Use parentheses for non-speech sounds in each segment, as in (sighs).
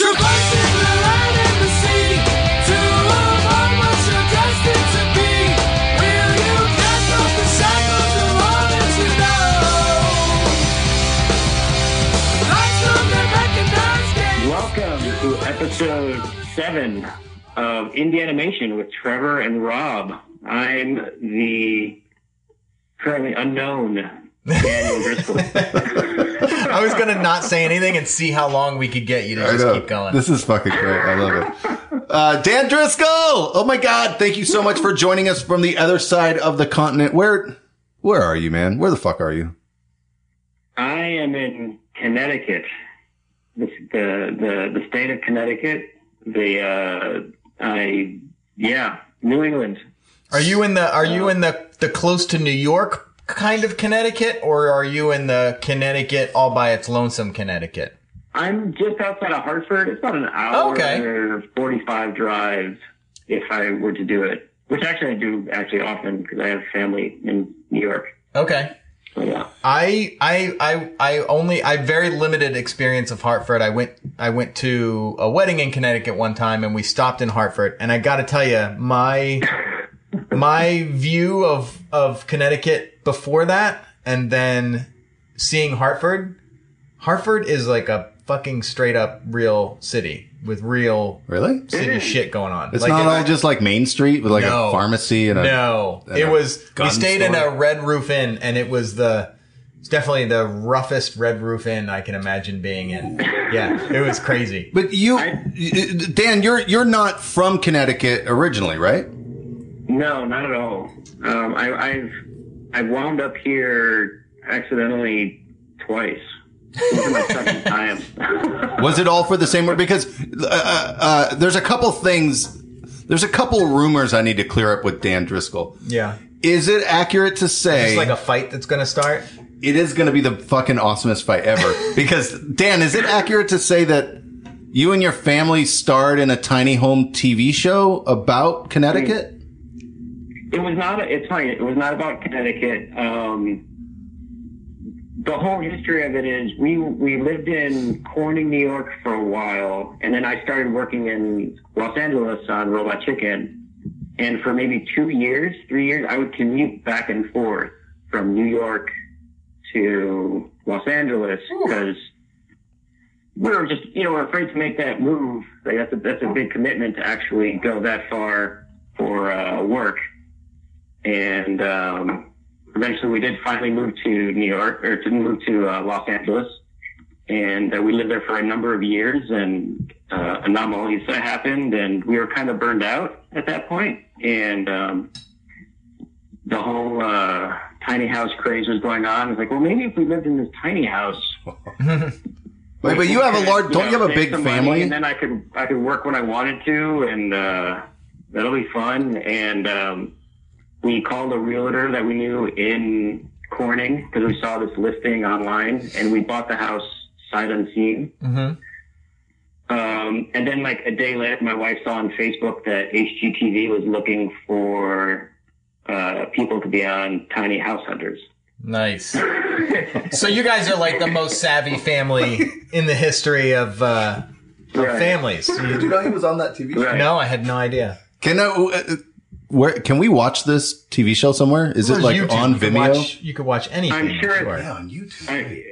Traversing the land and the sea to avoid what you're destined to be. Will you cast off the shackles of all that you know? Lights from the recognized game. Welcome to episode seven of Indie Animation with Trevor and Rob. I'm the currently unknown Daniel Driscoll. (laughs) (laughs) I was gonna not say anything and see how long we could get you to I just know. keep going. This is fucking great. I love it. Uh, Dan Driscoll. Oh my God. Thank you so much for joining us from the other side of the continent. Where, where are you, man? Where the fuck are you? I am in Connecticut, the the the, the state of Connecticut. The uh, I yeah, New England. are you in the Are you in the the close to New York kind of Connecticut, or are you in the Connecticut all by its lonesome Connecticut? I'm just outside of Hartford. It's about an hour Okay. or 45 drive if I were to do it, which actually I do actually often because I have family in New York. Okay. So yeah. I I I I only I very limited experience of Hartford. I went I went to a wedding in Connecticut one time and we stopped in Hartford and I got to tell you my (laughs) my view of of Connecticut before that and then seeing Hartford Hartford is like a fucking straight up real city with real Really? city shit going on. It's Like, not it- all just like Main Street with like No. a pharmacy and a. no, and it a was. We gun stayed in a Red Roof Inn, and it was the. It's definitely the roughest Red Roof Inn I can imagine being in. Yeah, it was crazy. But you, Dan, you're you're not from Connecticut originally, right? No, not at all. Um, I, I've I've wound up here accidentally twice. This is my second (laughs) time. Was it all for the same word? Because uh, uh, uh, there's a couple things. There's a couple rumors I need to clear up with Dan Driscoll. Yeah, Is it accurate to say it's like a fight that's gonna start. it is going to be the fucking awesomest fight ever? (laughs) because Dan, is it accurate to say that you and your family starred in a tiny home TV show about Connecticut? It was not. It's funny. It was not about Connecticut. Um, the whole history of it is we we lived in Corning, New York for a while, and then I started working in Los Angeles on Robot Chicken. And for maybe two years, three years, I would commute back and forth from New York to Los Angeles because we were just, you know, we're afraid to make that move. Like that's a that's a big commitment to actually go that far for uh, work and um, eventually we did finally move to New York or to move to uh, Los Angeles, and uh, we lived there for a number of years. And uh, Anomalisa happened, and we were kind of burned out at that point, and um, the whole uh, tiny house craze was going on. I was like, well, maybe if we lived in this tiny house. (laughs) Wait, but you have a large. Don't you have a big family? and then I could I could work when I wanted to, and uh, that'll be fun. And um, we called a realtor that we knew in Corning because we saw this listing online, and we bought the house sight unseen. Mm-hmm. Um, and then like a day later, my wife saw on Facebook that HGTV was looking for uh, people to be on Tiny House Hunters. Nice. (laughs) so you guys are like the most savvy family in the history of, uh, of Right. families. Did you know he was on that TV show? Right. no, I had no idea. Can I, uh, where can we watch this TV show somewhere? Is it like YouTube. on you Could Vimeo? watch, you could watch anything. I'm sure sure. it- on YouTube. I,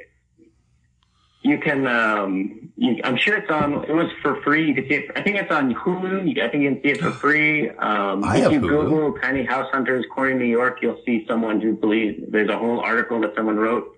you can, um, you, I'm sure it's on, it was for free. You can see it, I think it's on Hulu. You, I think you can see it for (gasps) free. Um, I if have you Hulu. Google Tiny House Hunters Corning New York, you'll see someone who believes there's a whole article that someone wrote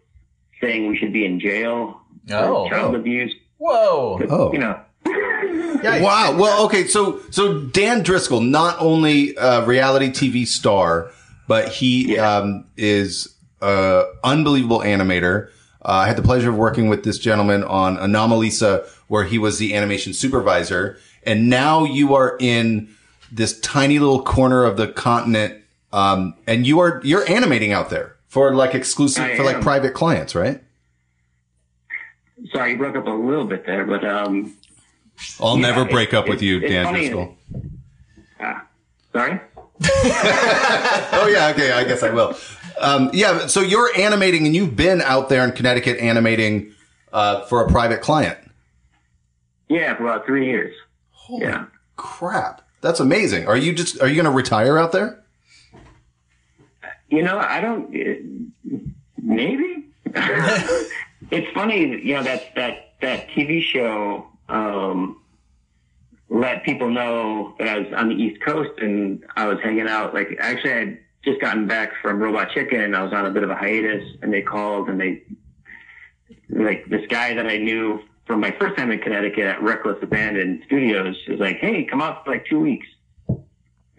saying we should be in jail Oh. for child abuse. Whoa. Oh. You know, Yikes. Wow. Well, okay. So, so Dan Driscoll, not only a reality TV star, but he Yeah. um, is an unbelievable animator. Uh, I had the pleasure of working with this gentleman on Anomalisa, where he was the animation supervisor, and now you are in this tiny little corner of the continent, um, and you are you're animating out there for like exclusive I for like am. private clients, right? sorry, you broke up a little bit there, but, um, I'll Yeah, never break up it- with you, Dan. Driscoll. ah, sorry. (laughs) Oh yeah, okay, I guess I will. Um, yeah, so you're animating, and you've been out there in Connecticut animating uh, for a private client. Yeah, for about three years. Holy Yeah. crap. That's amazing. Are you just, are you going to retire out there? You know, I don't. uh, Maybe. (laughs) it's funny, you know that that that TV show um, let people know that I was on the East Coast and I was hanging out. Like, actually, I had just gotten back from Robot Chicken and I was on a bit of a hiatus. And they called and they like this guy that I knew from my first time in Connecticut at Reckless Abandoned Studios was like, "Hey, come out for like two weeks."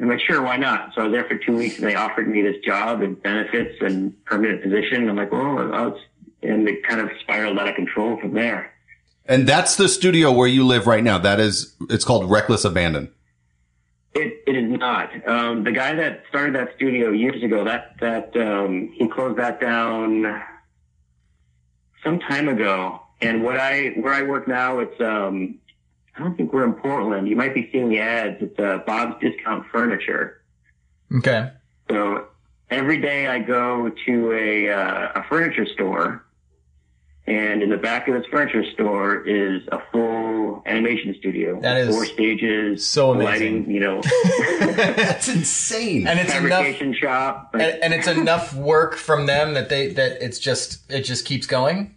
I'm like, sure, why not? So I was there for two weeks and they offered me this job and benefits and permanent position. I'm like, well, I'll, and it kind of spiraled out of control from there. And that's the studio where you live right now. That is, it's called Reckless Abandon. It, it is not. Um, the guy that started that studio years ago, that, that, um, he closed that down some time ago. And what I, where I work now, it's, um, I don't think we're in Portland. You might be seeing the ads. It's, uh, Bob's Discount Furniture. Okay. So every day I go to a, uh, a furniture store and in the back of this furniture store is a full animation studio. That is four stages, so amazing. lighting, you know, (laughs) That's insane. and it's enough fabrication shop. and, and it's enough work from them that they that it's just it just keeps going.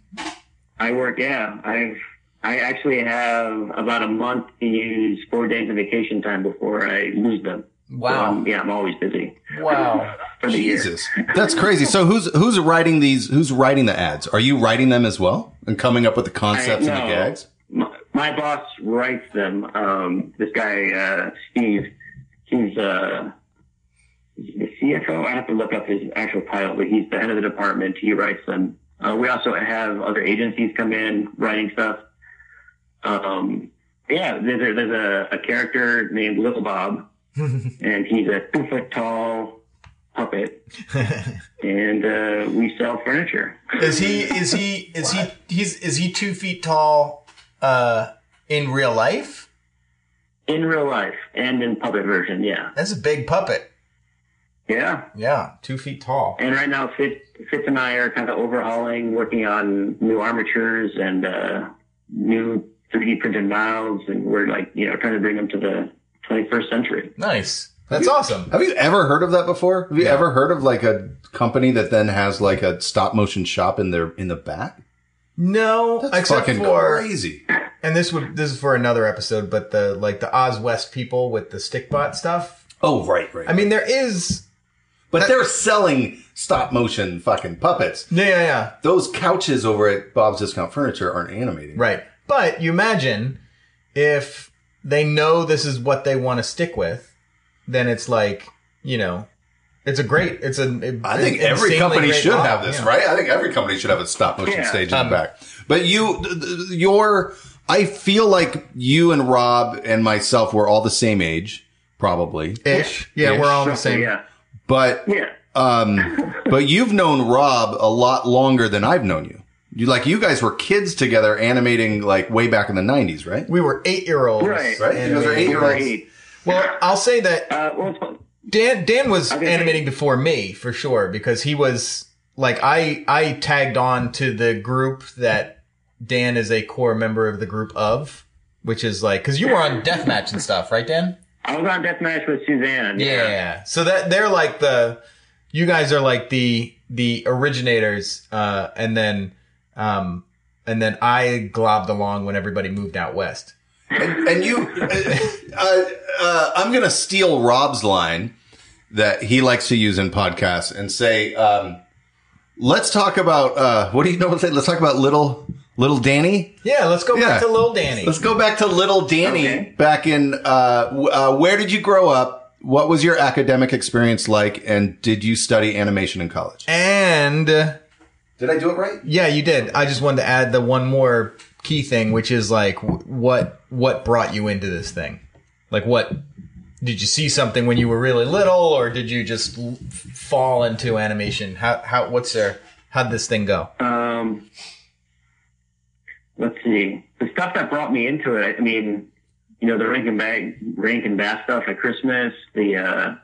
I work, yeah. I've, I actually have about a month to use four days of vacation time before I lose them. So, Wow. um, yeah, I'm always busy Wow. (laughs) for the year. Jesus. That's crazy. So who's, who's writing these, who's writing the ads? Are you writing them as well and coming up with the concepts I- and the gags? My, my boss writes them. Um, this guy, uh, Steve, he's, uh, the CFO. I have to look up his actual title, but he's the head of the department. He writes them. Uh, we also have other agencies come in writing stuff. Um, yeah, there's a, there's a, a character named Little Bob, (laughs) and he's a two foot tall puppet, (laughs) and uh, we sell furniture. Is he is he is he (laughs) he's is he two feet tall uh in real life? In real life and in puppet version, yeah. That's a big puppet. Yeah. Yeah, two feet tall. And right now, Fitz, Fitz and I are kind of overhauling, working on new armatures and uh, new 3D printed valves, and we're like, you know, trying to bring them to the 21st century. Nice. That's awesome. Have you ever heard of that before? Have you Yeah. ever heard of like a company that then has like a stop motion shop in their, in the back? No, That's except fucking for crazy. and this would this is for another episode, but the like the Oz West people with the stickbot stuff. Oh, right, right. I mean, there is but they're selling stop motion fucking puppets. yeah, yeah, yeah. Those couches over at Bob's Discount Furniture aren't animating, Right. But you imagine if they know this is what they want to stick with, then it's like, you know, it's a great, it's a. I think every company should model, have this, yeah. right? I think every company should have a stop motion Yeah. stage in Um, the back. But you, th- th- your, I feel like you and Rob and myself were all the same age, probably. Ish. Yeah, we're all the same. Yeah. But, Yeah. um, but you've known Rob a lot longer than I've known you. You like you guys were kids together animating like way back in the nineties, right? We were eight year olds. Right. Right? You guys are eight year olds. eight. Well, I'll say that Uh, well, Dan Dan was Okay. animating before me for sure because he was like I I tagged on to the group that Dan is a core member of the group of, which is like because you were on Deathmatch and stuff, right, Dan? I was on Deathmatch with Suzanne. Yeah. So that they're like the you guys are like the the originators, uh, and then um and then I globbed along when everybody moved out west. And, and you, (laughs) uh, uh, I'm going to steal Rob's line that he likes to use in podcasts and say, um, let's talk about, uh, what do you know what? Let's talk about little, little Danny. Yeah, let's go Yeah. back to little Danny. Let's go back to little Danny Okay. back in, uh, uh, where did you grow up? What was your academic experience like? And did you study animation in college? and uh, Did I do it right? yeah, you did. I just wanted to add the one more key thing, which is like what what brought you into this thing? Like what did you see something when you were really little, or did you just fall into animation? How how what's there? How'd this thing go? Um, let's see. The stuff that brought me into it, I mean, you know, the Rankin Bag, Rankin Bass stuff at Christmas, the, uh,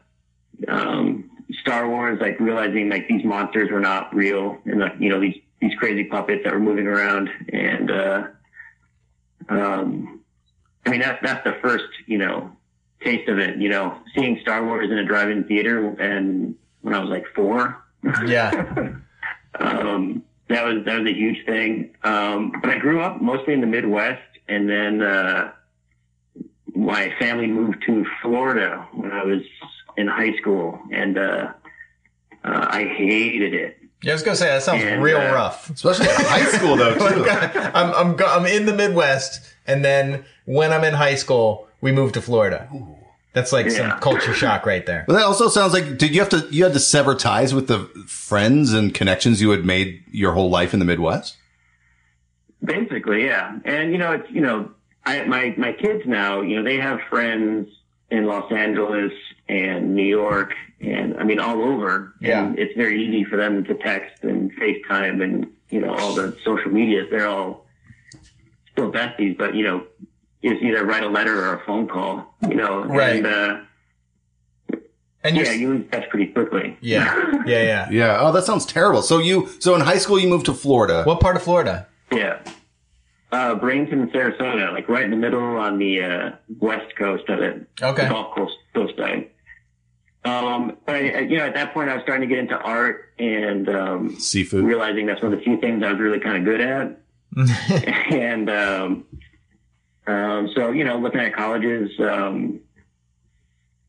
um, Star Wars, like realizing like these monsters were not real and like, you know, these, these crazy puppets that were moving around and, uh, um, I mean, that's that's the first, you know, taste of it. You know, seeing Star Wars in a drive-in theater, and when I was like four, Yeah. (laughs) um, that was that was a huge thing. Um, but I grew up mostly in the Midwest, and then uh, my family moved to Florida when I was in high school, and uh, uh, I hated it. Yeah, I was gonna say that sounds And, real uh, rough. Especially in high school though, (laughs) too. (laughs) I'm I'm I'm in the Midwest, and then when I'm in high school, we moved to Florida. That's like some culture shock right there. But that also sounds like did you have to you had to sever ties with the friends and connections you had made your whole life in the Midwest? Basically, yeah. And you know, it's you know, I my my kids now, you know, they have friends in Los Angeles and New York and I mean all over. Yeah. And it's very easy for them to text and FaceTime and you know all the social medias. They're all still besties, but you know, it's either write a letter or a phone call. You know, Right. And uh, And you're yeah, you lose touch pretty quickly. yeah, (laughs) yeah, yeah. Yeah. Oh, that sounds terrible. So you so in high school you moved to Florida. What part of Florida? Yeah. Uh, Bradenton, Sarasota, like right in the middle on the uh, west coast of it. Okay. The Gulf Coast, coast side. Um, but I, I- you know, at that point, I was starting to get into art and um, Seafood. realizing that's one of the few things I was really kind of good at. (laughs) and um, um, so, you know, looking at colleges, um,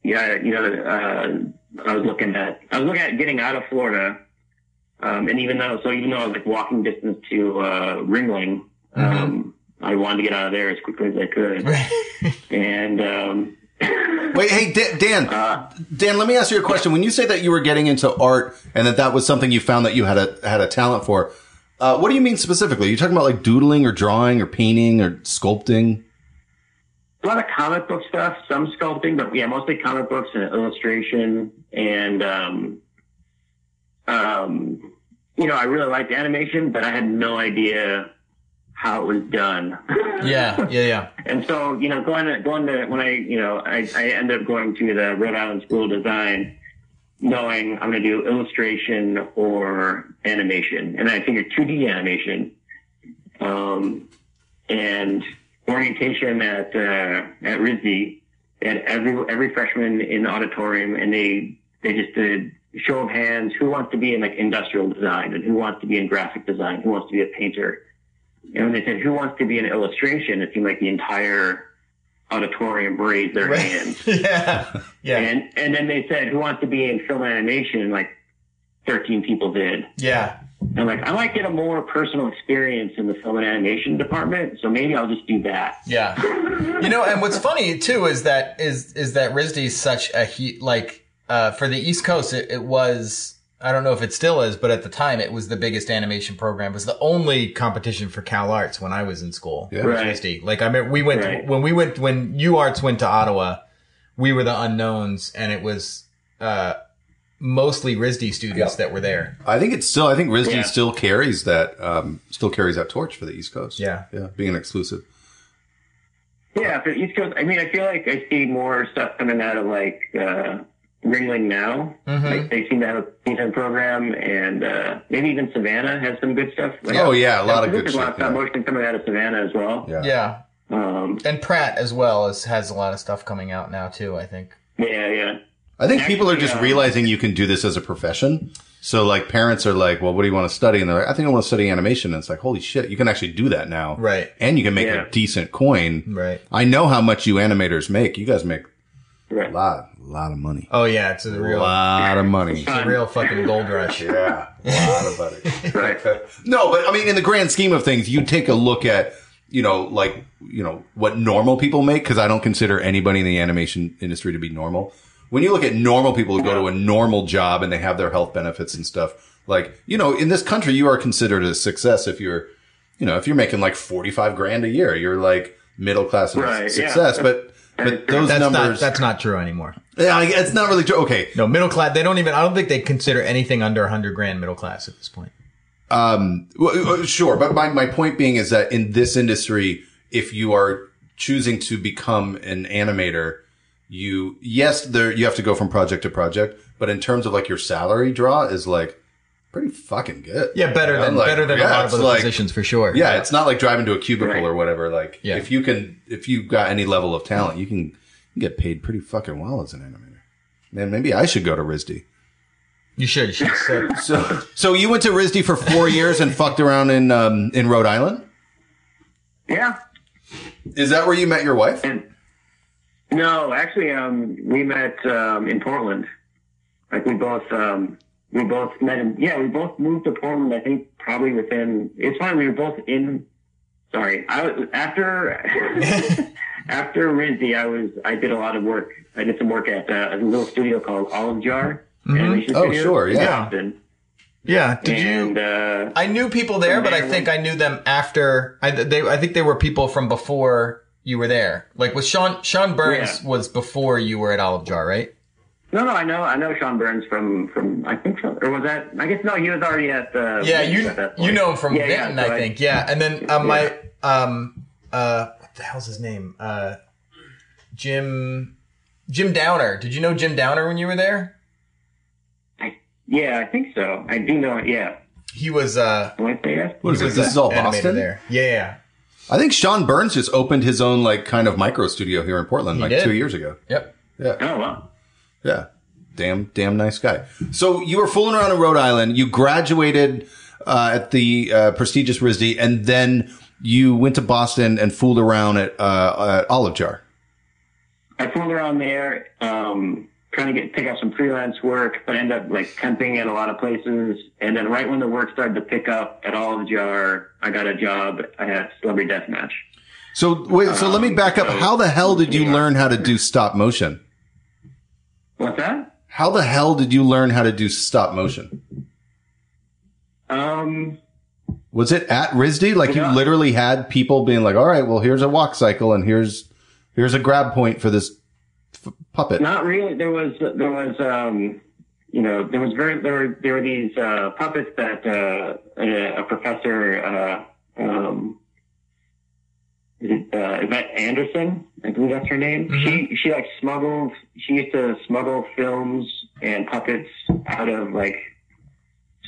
yeah, you know, uh, I was looking at I was looking at getting out of Florida. Um, and even though, so even though I was like walking distance to uh, Ringling, um, I wanted to get out of there as quickly as I could. (laughs) and um, Wait, hey Dan, Dan, uh, Dan, let me ask you a question. When you say that you were getting into art and that that was something you found that you had a had a talent for, uh, what do you mean specifically? Are you talking about like doodling or drawing or painting or sculpting? a lot of comic book stuff, some sculpting, but yeah, mostly comic books and illustration. And, um, um, you know, I really liked animation, but I had no idea how it was done. yeah, yeah, yeah. (laughs) and so, you know, going to, going to, when I, you know, I, I ended up going to the Rhode Island School of Design, knowing I'm going to do illustration or animation. And I figured 2D animation. Um, and orientation at, uh, at RISD, had every, every freshman in the auditorium and they, they just did show of hands, who wants to be in like industrial design and who wants to be in graphic design, who wants to be a painter. And when they said, who wants to be an illustration, it seemed like the entire auditorium raised their hands. (laughs) yeah, yeah, And, and then they said, who wants to be in film animation? And like 13 people did. yeah. I'm like, I might get a more personal experience in the film and animation department, so maybe I'll just do that. Yeah. You know, and what's funny too is that is is that RISD is such a heat like uh for the East Coast it, it was I don't know if it still is, but at the time it was the biggest animation program. It was the only competition for Cal Arts when I was in school. Yeah. was Right. Like I mean we went Right. when we went when U Arts went to Ottawa, we were the unknowns and it was uh mostly RISD students that were there. I think it's still. I think RISD Yeah. still carries that. Um, still carries that torch for the East Coast. Yeah. yeah, being an exclusive. Yeah, for the East Coast, I mean, I feel like I see more stuff coming out of like uh, Ringling now. Mhm. Like they seem to have a decent program, and uh, maybe even Savannah has some good stuff. Like, Oh yeah, a lot of I think good There's a lot of stuff. stop motion coming out of Savannah as well. Yeah. Yeah. Um, And Pratt as well as has a lot of stuff coming out now too, I think. yeah, yeah. I think people are just um, realizing you can do this as a profession. So like parents are like, well, what do you want to study? And they're like, I think I want to study animation. And it's like, holy shit, you can actually do that now. Right. And you can make Yeah. a decent coin. Right. I know how much you animators make. You guys make a lot, a lot of money. Oh yeah, it's a A real lot of money. it's a real fucking gold rush. Yeah, a lot of money. (laughs) Right. No, but I mean, in the grand scheme of things, you take a look at, you know, like, you know, what normal people make, because I don't consider anybody in the animation industry to be normal. When you look at normal people who go to a normal job and they have their health benefits and stuff, like, you know, in this country, you are considered a success if you're, you know, if you're making like 45 grand a year, you're like middle class and Right, yeah. success. But, but those That's not that's not true anymore. yeah, it's not really true. Okay. No, middle class. They don't even. I don't think they consider anything under hundred grand middle class at this point. Um, well, uh, sure, but my, my point being is that in this industry, if you are choosing to become an animator, you yes, there you have to go from project to project, but in terms of like your salary draw is like pretty fucking good. Yeah, better Yeah, than like, better than yeah, a lot of other like- positions for sure. Yeah, it's not like driving to a cubicle Right. or whatever. Like, Yeah. if you can, if you've got any level of talent, you can, you can get paid pretty fucking well as an animator. Man, maybe I should go to RISD. you should. You should. So, (laughs) So, so you went to RISD for four years and fucked around in um, in Rhode Island. Yeah. Is that where you met your wife? And no, actually, um, we met um, in Portland. Like we both, um, we both met him. Yeah, we both moved to Portland. I think probably within. It's fine. We were both in. Sorry, I was after (laughs) after RISD. I was. I did a lot of work. I did some work at uh, a little studio called Olive Jar. Animation Oh, sure, yeah. Boston. yeah. Did and you? uh, I knew people there, but I think was- I knew them after. I they. I think they were people from before you were there. Like with Sean. Sean Burns Yeah. was before you were at Olive Jar, right? No, no, I know, I know Sean Burns from from I think from or was that? I guess no, he was already at the. Yeah, you at you know him from Yeah, yeah, so I think. Yeah, and then uh, my um uh what the hell's his name? Uh Jim Jim Downer. Did you know Jim Downer when you were there? I, Yeah, I think so. I do know it. Yeah. He was uh What say yes? What is he it? was This is all animator Boston. there. Yeah, yeah. I think Sean Burns just opened his own like kind of micro studio here in Portland like did. two years ago. Yep. Yeah. Oh wow. Yeah. Damn, damn nice guy. So you were fooling around in Rhode Island. You graduated uh, at the uh, prestigious RISD, and then you went to Boston and fooled around at, uh, at Olive Jar. I fooled around there, um, trying to get pick up some freelance work, but ended up like temping at a lot of places. And then right when the work started to pick up at Olive Jar, I got a job at Celebrity Deathmatch. So wait, so let me back up. How the hell did you learn how to do stop motion? What's that? How the hell did you learn how to do stop motion? Um, Was it at RISD? Like you literally had people being like, "All right, well, here's a walk cycle, and here's here's a grab point for this f- puppet." not really. There was there was um, you know there was very there were there were these uh, puppets that uh, a, a professor uh, um, it, uh, Yvette Anderson, I believe that's her name. She she like smuggled. She used to smuggle films and puppets out of like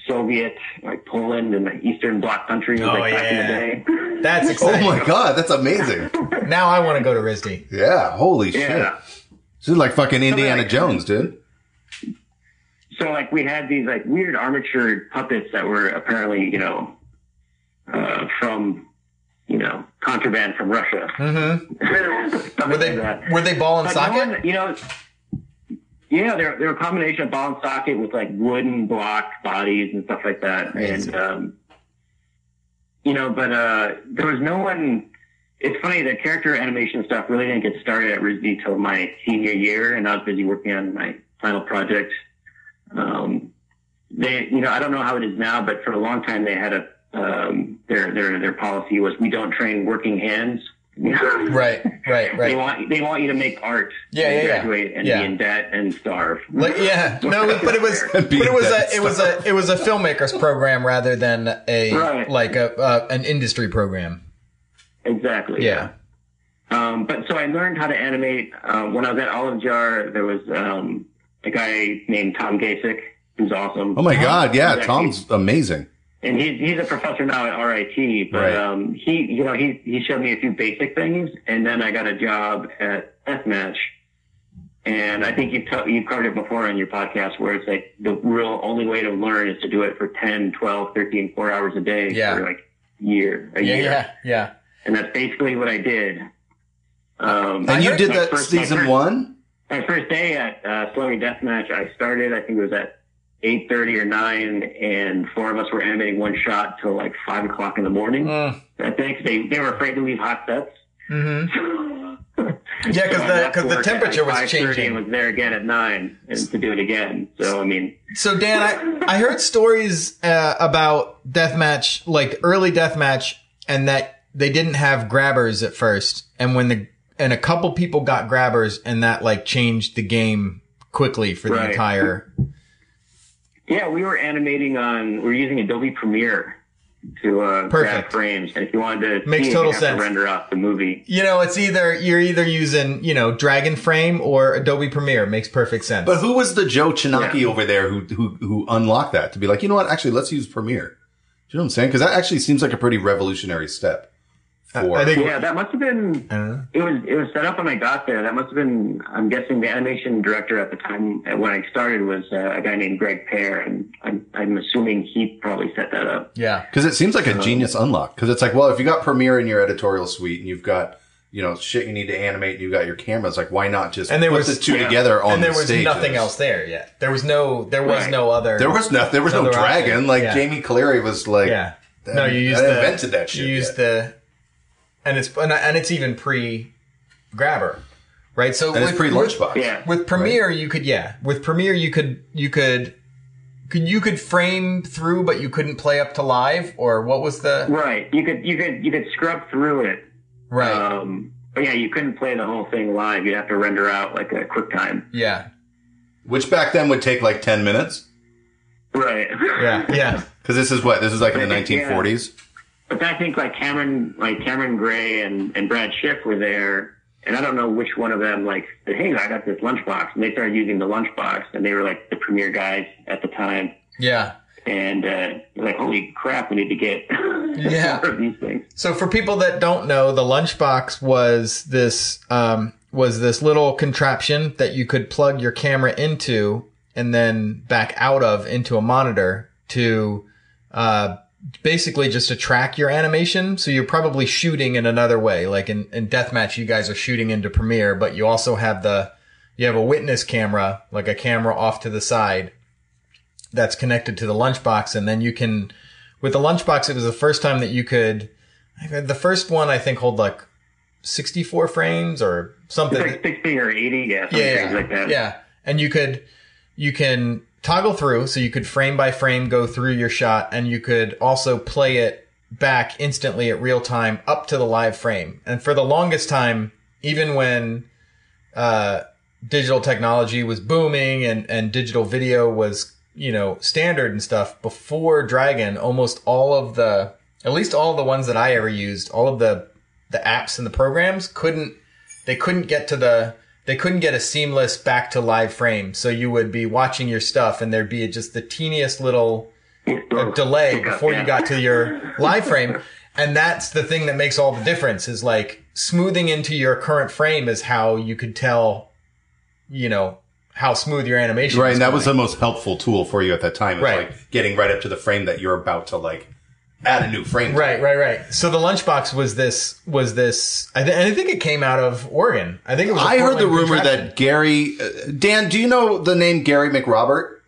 Soviet, like Poland and the Eastern Bloc countries, Oh, like back in yeah. the day. That's (laughs) Oh my god, that's amazing! (laughs) Now I want to go to RISD. Yeah, holy shit! Yeah. This is like fucking Indiana like- Jones, dude. So like we had these like weird armatured puppets that were apparently you know uh, from you know contraband from Russia. Mm-hmm. (laughs) Were they like that. were they ball and But no socket? one, you know, yeah, they're they're a combination of ball and socket with like wooden block bodies and stuff like that. Crazy. And um, you know, but uh, there was no one. It's funny the character animation stuff really didn't get started at RISD till my senior year, and I was busy working on my final project. Um, they, you know, I don't know how it is now, but for a long time they had a um, their their their policy was we don't train working hands. (laughs) Right, right, They want they want you to make art. Yeah, and yeah, yeah. and Yeah. be in debt and starve. Like yeah, no, (laughs) but it was (laughs) but it was a it was a it was a filmmakers program rather than a Right. like a uh, an industry program. exactly. Yeah. Um, but so I learned how to animate uh, when I was at Olive Jar. There was um, a guy named Tom Gasek who's awesome. Oh my god, yeah, Exactly. Tom's amazing. And he's he's a professor now at RIT. But Right. um, he you know he he showed me a few basic things, and then I got a job at Deathmatch. And I think you've, t- you've covered it before on your podcast where it's like the real only way to learn is to do it for 10, 12, 13, four hours a day Yeah. for like year, a Yeah, year. yeah, yeah. And that's basically what I did. Um, And you did that first- my season first- one? my first day at uh, Celebrity Deathmatch, I started. I think it was at eight thirty or nine, and four of us were animating one shot till like five o'clock in the morning. Mm. I think they they were afraid to leave hot sets. Mm-hmm. (laughs) Yeah, 'cause So the- the temperature was changing. And was there again at nine, and to do it again. So I mean, So Dan, I I heard stories uh, about deathmatch, like early deathmatch, and that they didn't have grabbers at first, and when the and a couple people got grabbers, and that like changed the game quickly for the Right. entire. Yeah, we were animating on. We were using Adobe Premiere to uh, Perfect. grab frames. And if you wanted to Makes see it, total you have sense. to render out the movie. You know, it's either you're either using you know Dragon Frame or Adobe Premiere. Makes perfect sense. But who was the Joe Chinaki Yeah. over there who who who unlocked that to be like, you know what? Actually, let's use Premiere. Do you know what I'm saying? Because that actually seems like a pretty revolutionary step. For I think Yeah, that must have been. I. It was it was set up when I got there. That must have been. I'm guessing the animation director at the time uh, when I started was uh, a guy named Greg Pear, and I'm I'm assuming he probably set that up. Yeah. Because it seems like a genius unlock. Because it's like, well, if you got Premiere in your editorial suite and you've got, you know, shit you need to animate and you got your cameras, like, why not just And there put was- the two yeah. together on and there the was stages? nothing else there yet. There was no. There was Right. no other. There was no, there was no dragon. option. Like Yeah. Jamie Cleary was like, Yeah. that- No, you used that the invented that shit. You used yet. the, and it's and, and it's even pre grabber, right? So and it's with- pre lunchbox. Yeah. With Premiere, you could yeah. With Premiere, you could you could could you could frame through, but you couldn't play up to live, or what was the Right. You could you could you could scrub through it. right? Um, but yeah, you couldn't play the whole thing live. You'd have to render out like a QuickTime. yeah, Which back then would take like 10 minutes. Right. (laughs) yeah, yeah. (laughs) Because this is what? This is like in the Yeah. 1940s. But I think like Cameron, like Cameron Gray and, and Brad Schiff were there, and I don't know which one of them like said, "Hey, I got this lunchbox," and they started using the lunchbox, and they were like the premier guys at the time, Yeah. and uh, like, "Holy crap, we need to get (laughs) Yeah. more of these things." So for people that don't know, the lunchbox was this um, was this little contraption that you could plug your camera into and then back out of into a monitor to uh, basically just to track your animation. So you're probably shooting in another way, like in, in deathmatch, you guys are shooting into Premiere, but you also have the you have a witness camera, like a camera off to the side that's connected to the lunchbox, and then you can with the lunchbox. It was the first time that you could. The first one I think hold like 64 frames or something. It's like sixty or eighty, yeah, something yeah, like that. yeah. And you could you can toggle through, so you could frame by frame go through your shot, and you could also play it back instantly at real time up to the live frame. And for the longest time, even when uh, digital technology was booming and, and digital video was, you know, standard and stuff, before Dragon, almost all of the, at least all the ones that I ever used, all of the, the apps and the programs couldn't, they couldn't get to the, they couldn't get a seamless back to live frame. So you would be watching your stuff and there'd be just the teeniest little a uh, delay before you got to your (laughs) live frame. And that's the thing that makes all the difference is like smoothing into your current frame is how you could tell, you know, how smooth your animation is. Right, and that was the most helpful tool for you at that time. It's Right. like getting right up to the frame that you're about to like add a new frame. to. Right, right, right. So the lunchbox was this, was this, I, th- and I think it came out of Oregon. I think it was. a I heard the rumor contraption. that Gary, uh, Dan, do you know the name Gary McRobert?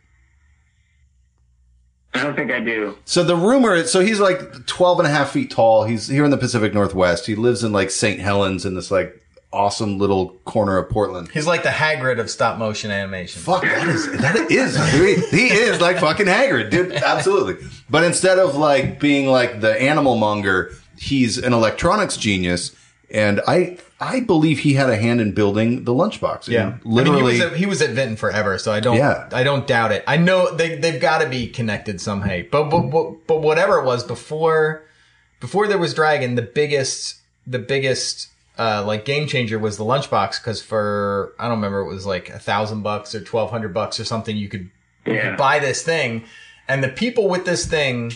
I don't think I do. So the rumor, is so he's like 12 and a half feet tall. He's here in the Pacific Northwest. He lives in like St. Helens in this like awesome little corner of Portland. He's like the Hagrid of stop motion animation. Fuck, that is, that is, dude. he is like fucking Hagrid, dude. Absolutely. But instead of like being like the animal monger, he's an electronics genius. And I, I believe he had a hand in building the lunchbox. Yeah, And literally. I mean, he, was at, he was at Vinton forever, so I don't. Yeah. I don't doubt it. I know they they've got to be connected somehow. But, but but but whatever it was before before there was Dragon, the biggest the biggest uh, like game changer was the lunchbox because for I don't remember it was like a thousand bucks or twelve hundred bucks or something you could you could buy this thing, and the people with this thing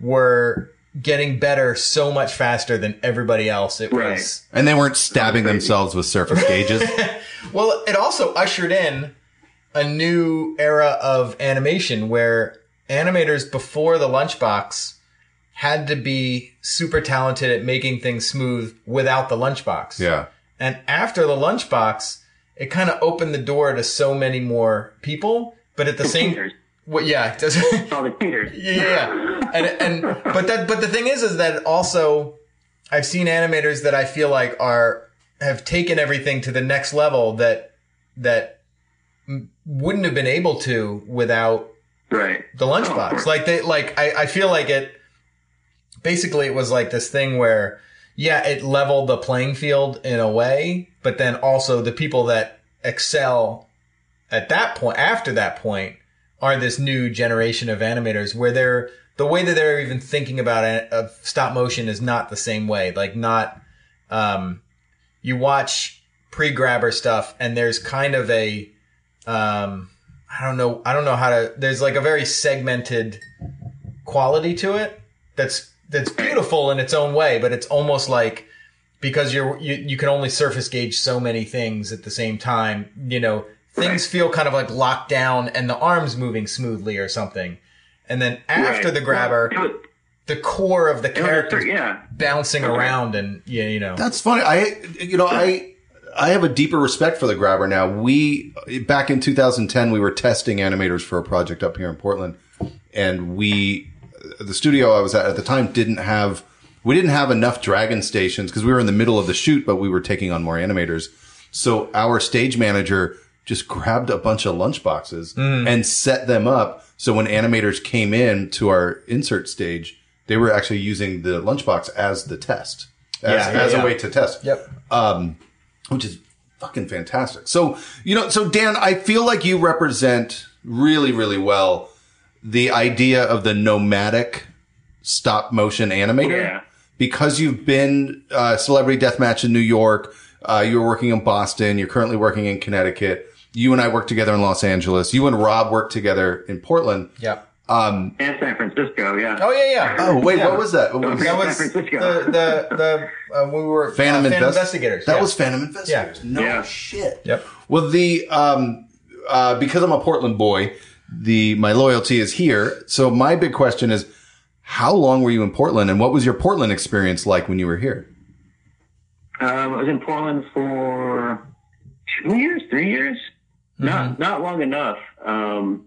were getting better so much faster than everybody else. It Right. was and they weren't stabbing themselves with surface (laughs) gauges. well, it also ushered in a new era of animation where animators before the lunchbox had to be super talented at making things smooth without the lunchbox. yeah. And after the lunchbox, it kind of opened the door to so many more people, but at the same Cheaters. well, yeah, it does- (laughs) All the cheaters. (laughs) yeah, yeah, yeah. And and but that but the thing is is that also I've seen animators that I feel like are have taken everything to the next level that that wouldn't have been able to without Right. the Oh, lunchbox. course. like they like I, I feel like it basically it was like this thing where yeah, it leveled the playing field in a way, but then also the people that excel at that point after that point are this new generation of animators where they're the way that they're even thinking about it of stop motion is not the same way. Like not, um, you watch pre-grabber stuff and there's kind of a, um, I don't know, I don't know how to, there's like a very segmented quality to it that's, that's beautiful in its own way, but it's almost like, because you're you, you can only surface gauge so many things at the same time you know things feel kind of like locked down and the arms moving smoothly or something and then after Right. the grabber Well, was- the core of the character yeah. bouncing around and yeah you know That's funny. I, you know, I, I have a deeper respect for the grabber now. We, back in 2010, we were testing animators for a project up here in Portland and we, the studio I was at at the time didn't have, we didn't have enough dragon stations because we were in the middle of the shoot, but we were taking on more animators. So our stage manager just grabbed a bunch of lunch boxes and set them up. So when animators came in to our insert stage, they were actually using the lunchbox as the test, as, Yeah, yeah, as yeah. a way to test yep um, which is fucking fantastic. So, you know, so Dan, I feel like you represent really, really well the idea of the nomadic stop motion animator Yeah. because you've been uh, celebrity deathmatch in New York. Uh, you're working in Boston. You're currently working in Connecticut. You and I work together in Los Angeles. You and Rob work together in Portland. yep Um, And San Francisco, yeah. oh yeah yeah oh wait, Yeah. what was that? What was- that San was Francisco. the the the uh, we were Phantom, uh, Invest- investigators That yeah. was Phantom Investigators. Yeah. No Yeah. shit. Yep. Well, the um, uh, because I'm a Portland boy, the my loyalty is here. So my big question is, how long were you in Portland, and what was your Portland experience like when you were here? Um, I was in Portland for two years, three years. Mm-hmm. Not not long enough. Um,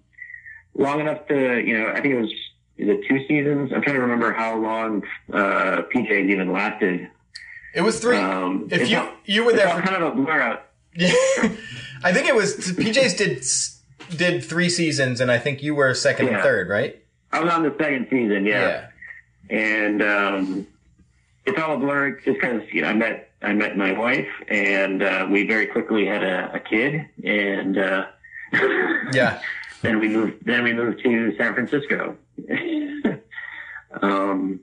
long enough to you know. I think it was the two seasons. I'm trying to remember how long uh, PJs even lasted. it was three Um, if you all- you were there for kind of a blur out. Yeah, (laughs) I think it was PJ's did did three seasons, and I think you were second and third, right? I was on the second season, yeah. and um, it's all a blur just because you know I met I met my wife and uh, we very quickly had a, a kid and uh, (laughs) yeah, then we moved then we moved to San Francisco. (laughs) um,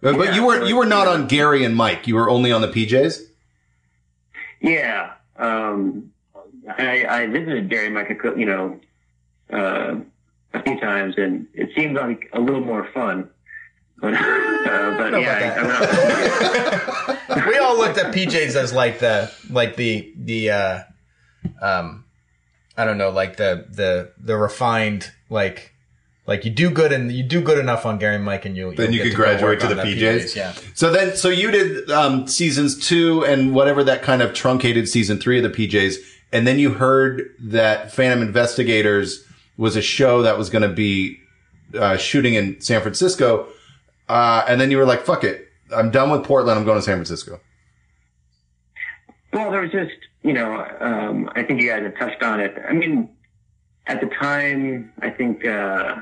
But, but Yeah, you were so you were not yeah. on Gary and Mike. You were only on the PJs. yeah, um, I, I visited Gary Mike, you know, uh, a few times, and it seemed like a little more fun. (laughs) But, uh, but yeah, about I, I went- (laughs) we all looked at PJ's as like the like the the uh um I don't know like the the the refined like like you do good and you do good enough on Gary and Mike and you Then you'll you get could graduate to the that PJs. Yeah. So then, so you did um, seasons two and whatever that kind of truncated season three of the PJs, and then you heard that Phantom Investigators was a show that was going to be uh, shooting in San Francisco, uh, and then you were like, "Fuck it, I'm done with Portland. I'm going to San Francisco." Well, there was just, you know, um, I think you guys have touched on it. I mean, at the time, I think, uh,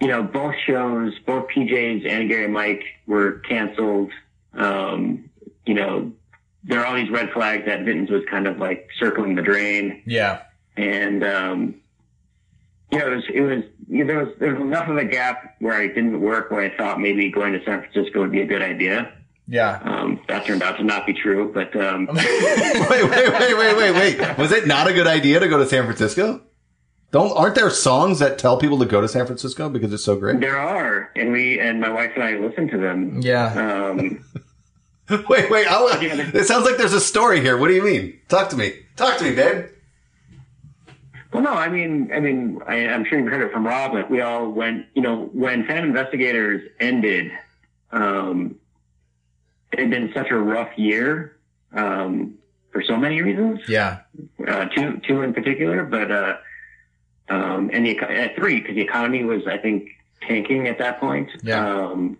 you know, both shows, both PJs and Gary Mike were canceled. Um, you know, there are all these red flags that Vinton's was kind of like circling the drain. Yeah. And, um, you know, it was, it was, you know, there was, there was enough of a gap where I didn't work where I thought maybe going to San Francisco would be a good idea. Yeah. Um, that turned out to not be true, but, um, (laughs) wait, wait, wait, wait, wait, wait. Was it not a good idea to go to San Francisco? Don't aren't there songs that tell people to go to San Francisco because it's so great? There are, and we and my wife and I listen to them. Yeah. Um, (laughs) (laughs) Wait, wait. I, Yeah, there- it sounds like there's a story here. What do you mean? Talk to me. Talk to me, babe. well, no, I mean, I mean, I, I'm sure you've heard it from Rob. but we all went, you know, when Phantom Investigators ended, um, it had been such a rough year um, for so many reasons. Yeah. Uh, two, two in particular, but uh, um, and the eco- uh, three because the economy was, I think, tanking at that point. Yeah. Um,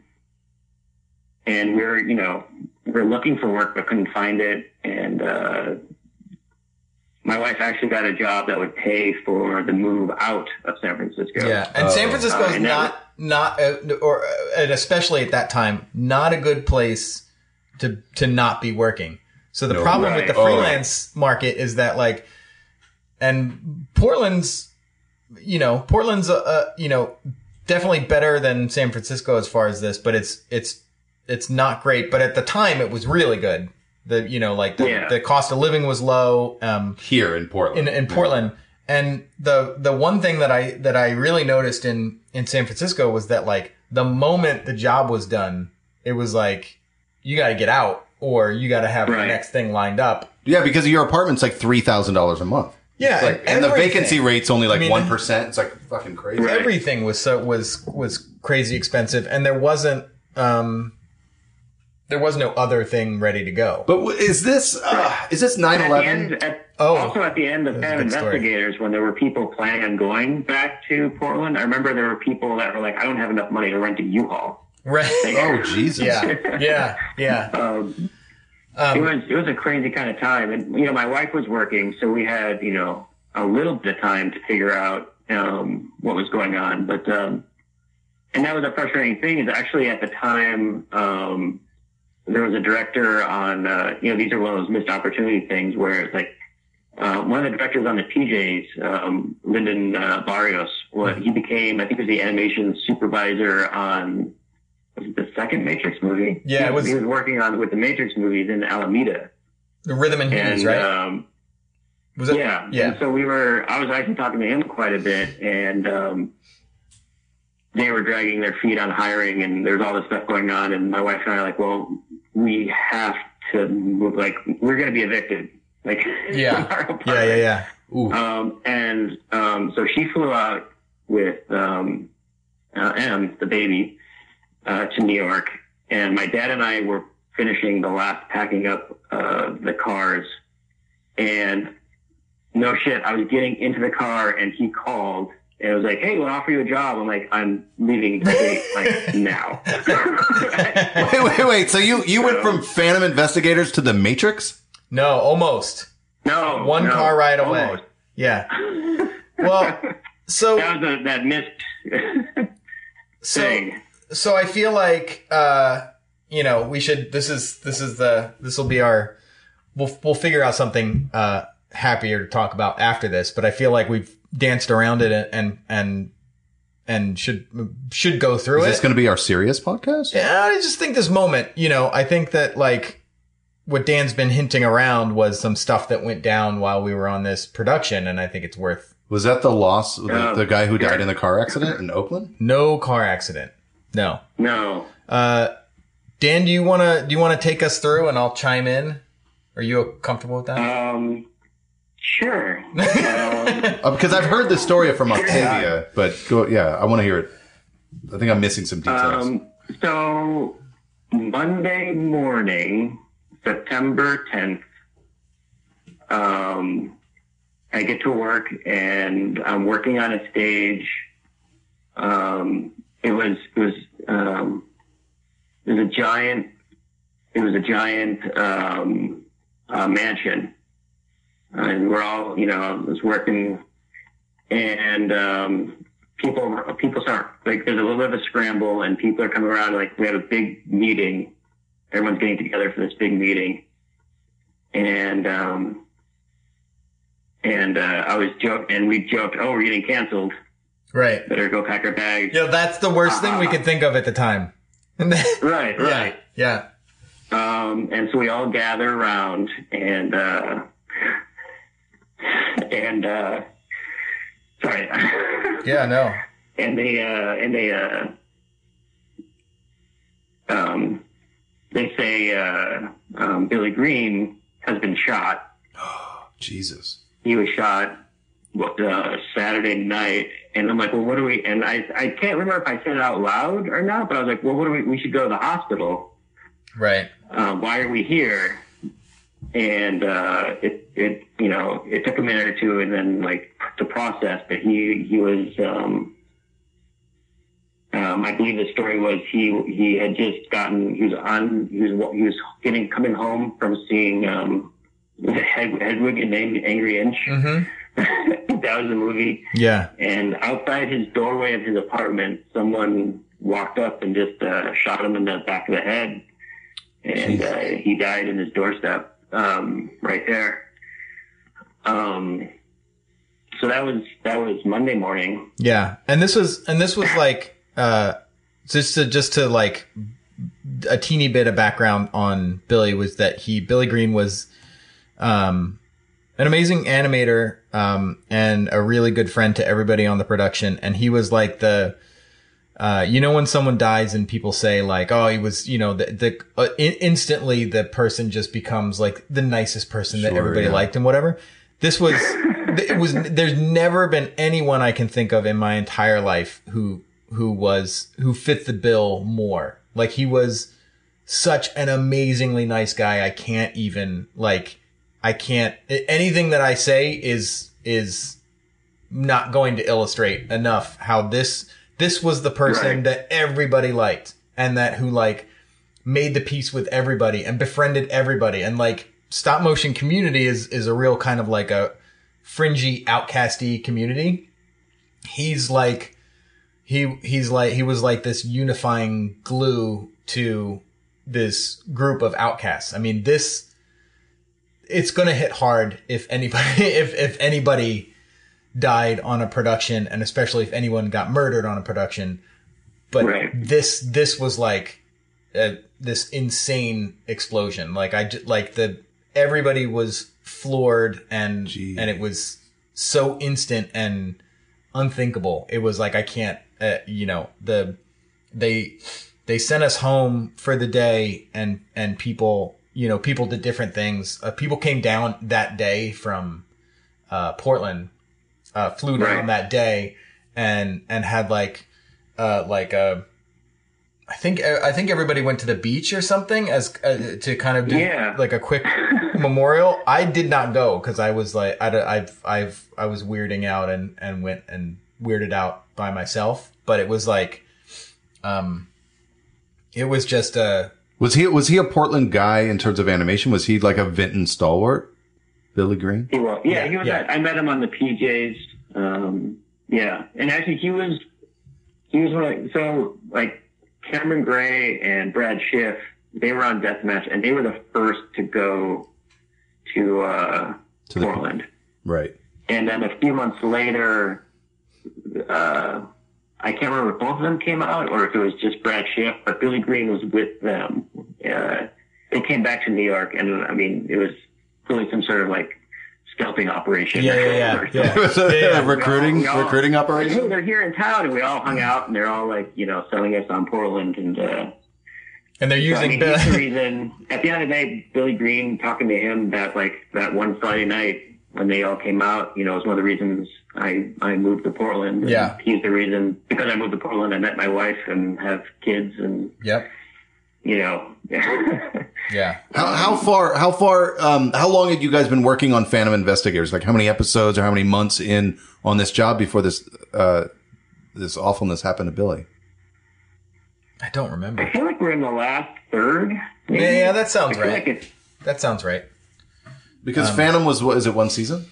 and we we're, you know, we're looking for work but couldn't find it. And uh, my wife actually got a job that would pay for the move out of San Francisco. Yeah, and San Oh. Francisco Uh, is and that not not uh, or uh, and especially at that time not a good place to to not be working. So the No, problem with right. the Oh. freelance market is that like, and Portland's, you know, Portland's uh, uh you know definitely better than San Francisco as far as this, but it's it's it's not great. But at the time, it was really good. The you know like the, Yeah. the cost of living was low. Um, Here in Portland. in, in Portland. And the the one thing that I that I really noticed in in San Francisco was that like the moment the job was done, it was like you got to get out or you got to have the next thing lined up. Yeah, because your apartment's like three thousand dollars a month. Yeah, like, and the vacancy rate's only like I mean- one It's like fucking crazy. Right. Everything was so was was crazy expensive, and there wasn't um there was no other thing ready to go. But w- is this uh, is this 9/11? Oh. also at the end of That's a Phantom good story. Investigators, when there were people planning on going back to Portland, I remember there were people that were like, "I don't have enough money to rent a U-Haul." right? (laughs) Oh Jesus! yeah, yeah, yeah. (laughs) Um, it Um, was it was a crazy kind of time, and you know, my wife was working, so we had you know a little bit of time to figure out um, what was going on. But um, and that was a frustrating thing. Is actually at the time um, there was a director on uh, you know these are one of those missed opportunity things where it's like uh, one of the directors on the PJs, um, Lyndon uh, Barrios, what he became I think was the animation supervisor on was it the second Matrix movie? Yeah, it he, was- He was working on with the Matrix movies in Alameda, the rhythm and and right? um, was it? yeah, yeah. And so we were. I was actually talking to him quite a bit, and um, they were dragging their feet on hiring, and there's all this stuff going on. And my wife and I are like, well, we have to move. Like, we're going to be evicted. Like, (laughs) Yeah. yeah, yeah, yeah. Ooh. Um, and um, so she flew out with um, uh, Em, the baby, uh, to New York, and my dad and I were finishing the last packing up uh, the cars, and no shit, I was getting into the car, and he called. And it was like, hey, we'll offer you a job. I'm like, I'm leaving the state like (laughs) now. (laughs) Wait, wait, wait. So you you went from Phantom Investigators to the Matrix? No, almost. no, One no, car ride away. almost. Yeah. (laughs) Well, so That was a, that missed so thing. so I feel like uh you know, we should this is this is the this will be our we'll we'll figure out something uh happier to talk about after this, but I feel like we've danced around it and and and should should go through Is it. this going to be our serious podcast? Yeah, I just think this moment, you know, I think that like what Dan's been hinting around was some stuff that went down while we were on this production, and I think it's worth Was that the loss? The, Yeah. the guy who died in the car accident in Oakland? no car accident. No. No. Uh, Dan, do you want to do you want to take us through, and I'll chime in? Are you comfortable with that? Um, sure. (laughs) um, because I've heard the story from Octavia, but go, yeah, I want to hear it. I think I'm missing some details. um, so Monday morning, September 10th, um, I get to work and I'm working on a stage. Um, it was, it was, um, it was a giant, it was a giant, um, uh, mansion. And we're all, you know, I was working and, um, people, people start, like, there's a little bit of a scramble and people are coming around, like, we have a big meeting. Everyone's getting together for this big meeting. And, um, and, uh, I was joking, and we joked, oh, we're getting canceled. right. Better go pack our bags. Yeah, that's the worst thing we could think of at the time. (laughs) Right, right. yeah, yeah. Um, and so we all gather around and, uh, (laughs) and, uh, sorry. (laughs) Yeah, no. and they, uh, and they, uh, um, they say, uh, um, Billy Green has been shot. Oh, (gasps) Jesus. He was shot, uh, Saturday night. And I'm like, well, what do we, and I, I can't remember if I said it out loud or not, but I was like, well, what do we, we should go to the hospital. Right. uh, why are we here? And uh, it, it, you know, it took a minute or two, and then like to process. But he, he was, um, um, I believe the story was he, he had just gotten, he was on, he was, he was getting coming home from seeing um, Hed, Hedwig and Ang- Angry Inch. Mm-hmm. (laughs) that was the movie. Yeah. And outside his doorway of his apartment, someone walked up and just uh, shot him in the back of the head, and uh, he died in his doorstep um, right there. Um, so that was that was Monday morning. Yeah. And this was and this was like uh, just to just to like a teeny bit of background on Billy was that he Billy Green was um an amazing animator um and a really good friend to everybody on the production and he was like the uh, you know when someone dies and people say like, oh, he was, you know, the, the uh, in- instantly the person just becomes like the nicest person that everybody yeah. liked and whatever. This was, (laughs) it was. There's never been anyone I can think of in my entire life who who was who fit the bill more. Like he was such an amazingly nice guy. I can't even like, I can't. Anything that I say is is not going to illustrate enough how this this was the person Right. that everybody liked and that who like made the peace with everybody and befriended everybody. And like stop motion community is is a real kind of like a fringy outcasty community. He's like he he's like he was like this unifying glue to this group of outcasts. I mean this it's gonna hit hard if anybody (laughs) if if anybody died on a production and especially if anyone got murdered on a production but Right. this this was like uh, this insane explosion like i like the everybody was floored and Gee. and it was so instant and unthinkable it was like i can't uh, you know the they they sent us home for the day and and people you know people did different things uh, people came down that day from uh portland uh flew down Right. that day and and had like uh like a I think I think everybody went to the beach or something as uh, to kind of do Yeah. like a quick (laughs) memorial. I did not go because I was like I I've I've I was weirding out and and went and weirded out by myself. But it was like, um, it was just a Was he was he a Portland guy in terms of animation? Was he like a Vinton stalwart? Billy Green? He was, yeah, Yeah, he was. yeah. At, I met him on the PJs. Um, yeah, and actually, he was he was one of so like Cameron Gray and Brad Schiff. They were on Deathmatch, and they were the first to go to uh, To the- Portland. Right. And then a few months later, uh, I can't remember if both of them came out or if it was just Brad Schiff, but Billy Green was with them. Uh, they came back to New York, and I mean, it was really some sort of like scalping operation. Yeah, yeah, yeah, or (laughs) yeah. It Yeah. recruiting We all- we all- recruiting Hey, operation. they're here in town, and we all hung out, and they're all like, you know, selling us on Portland, and uh, and they're so, I using mean, Bill- he's the (laughs) reason. At the end of the day, Billy Green talking to him that like that one Friday night when they all came out, you know, was one of the reasons I I moved to Portland. And Yeah. he's the reason because I moved to Portland. I met my wife and have kids, and Yep. you know, (laughs) Yeah. How, how far? How far? Um, how long had you guys been working on Phantom Investigators? Like how many episodes or how many months in on this job before this uh, this awfulness happened to Billy? I don't remember. I feel like we're in the last third. maybe. Yeah, yeah, that sounds right. like That sounds right. Because Phantom was what is it one season?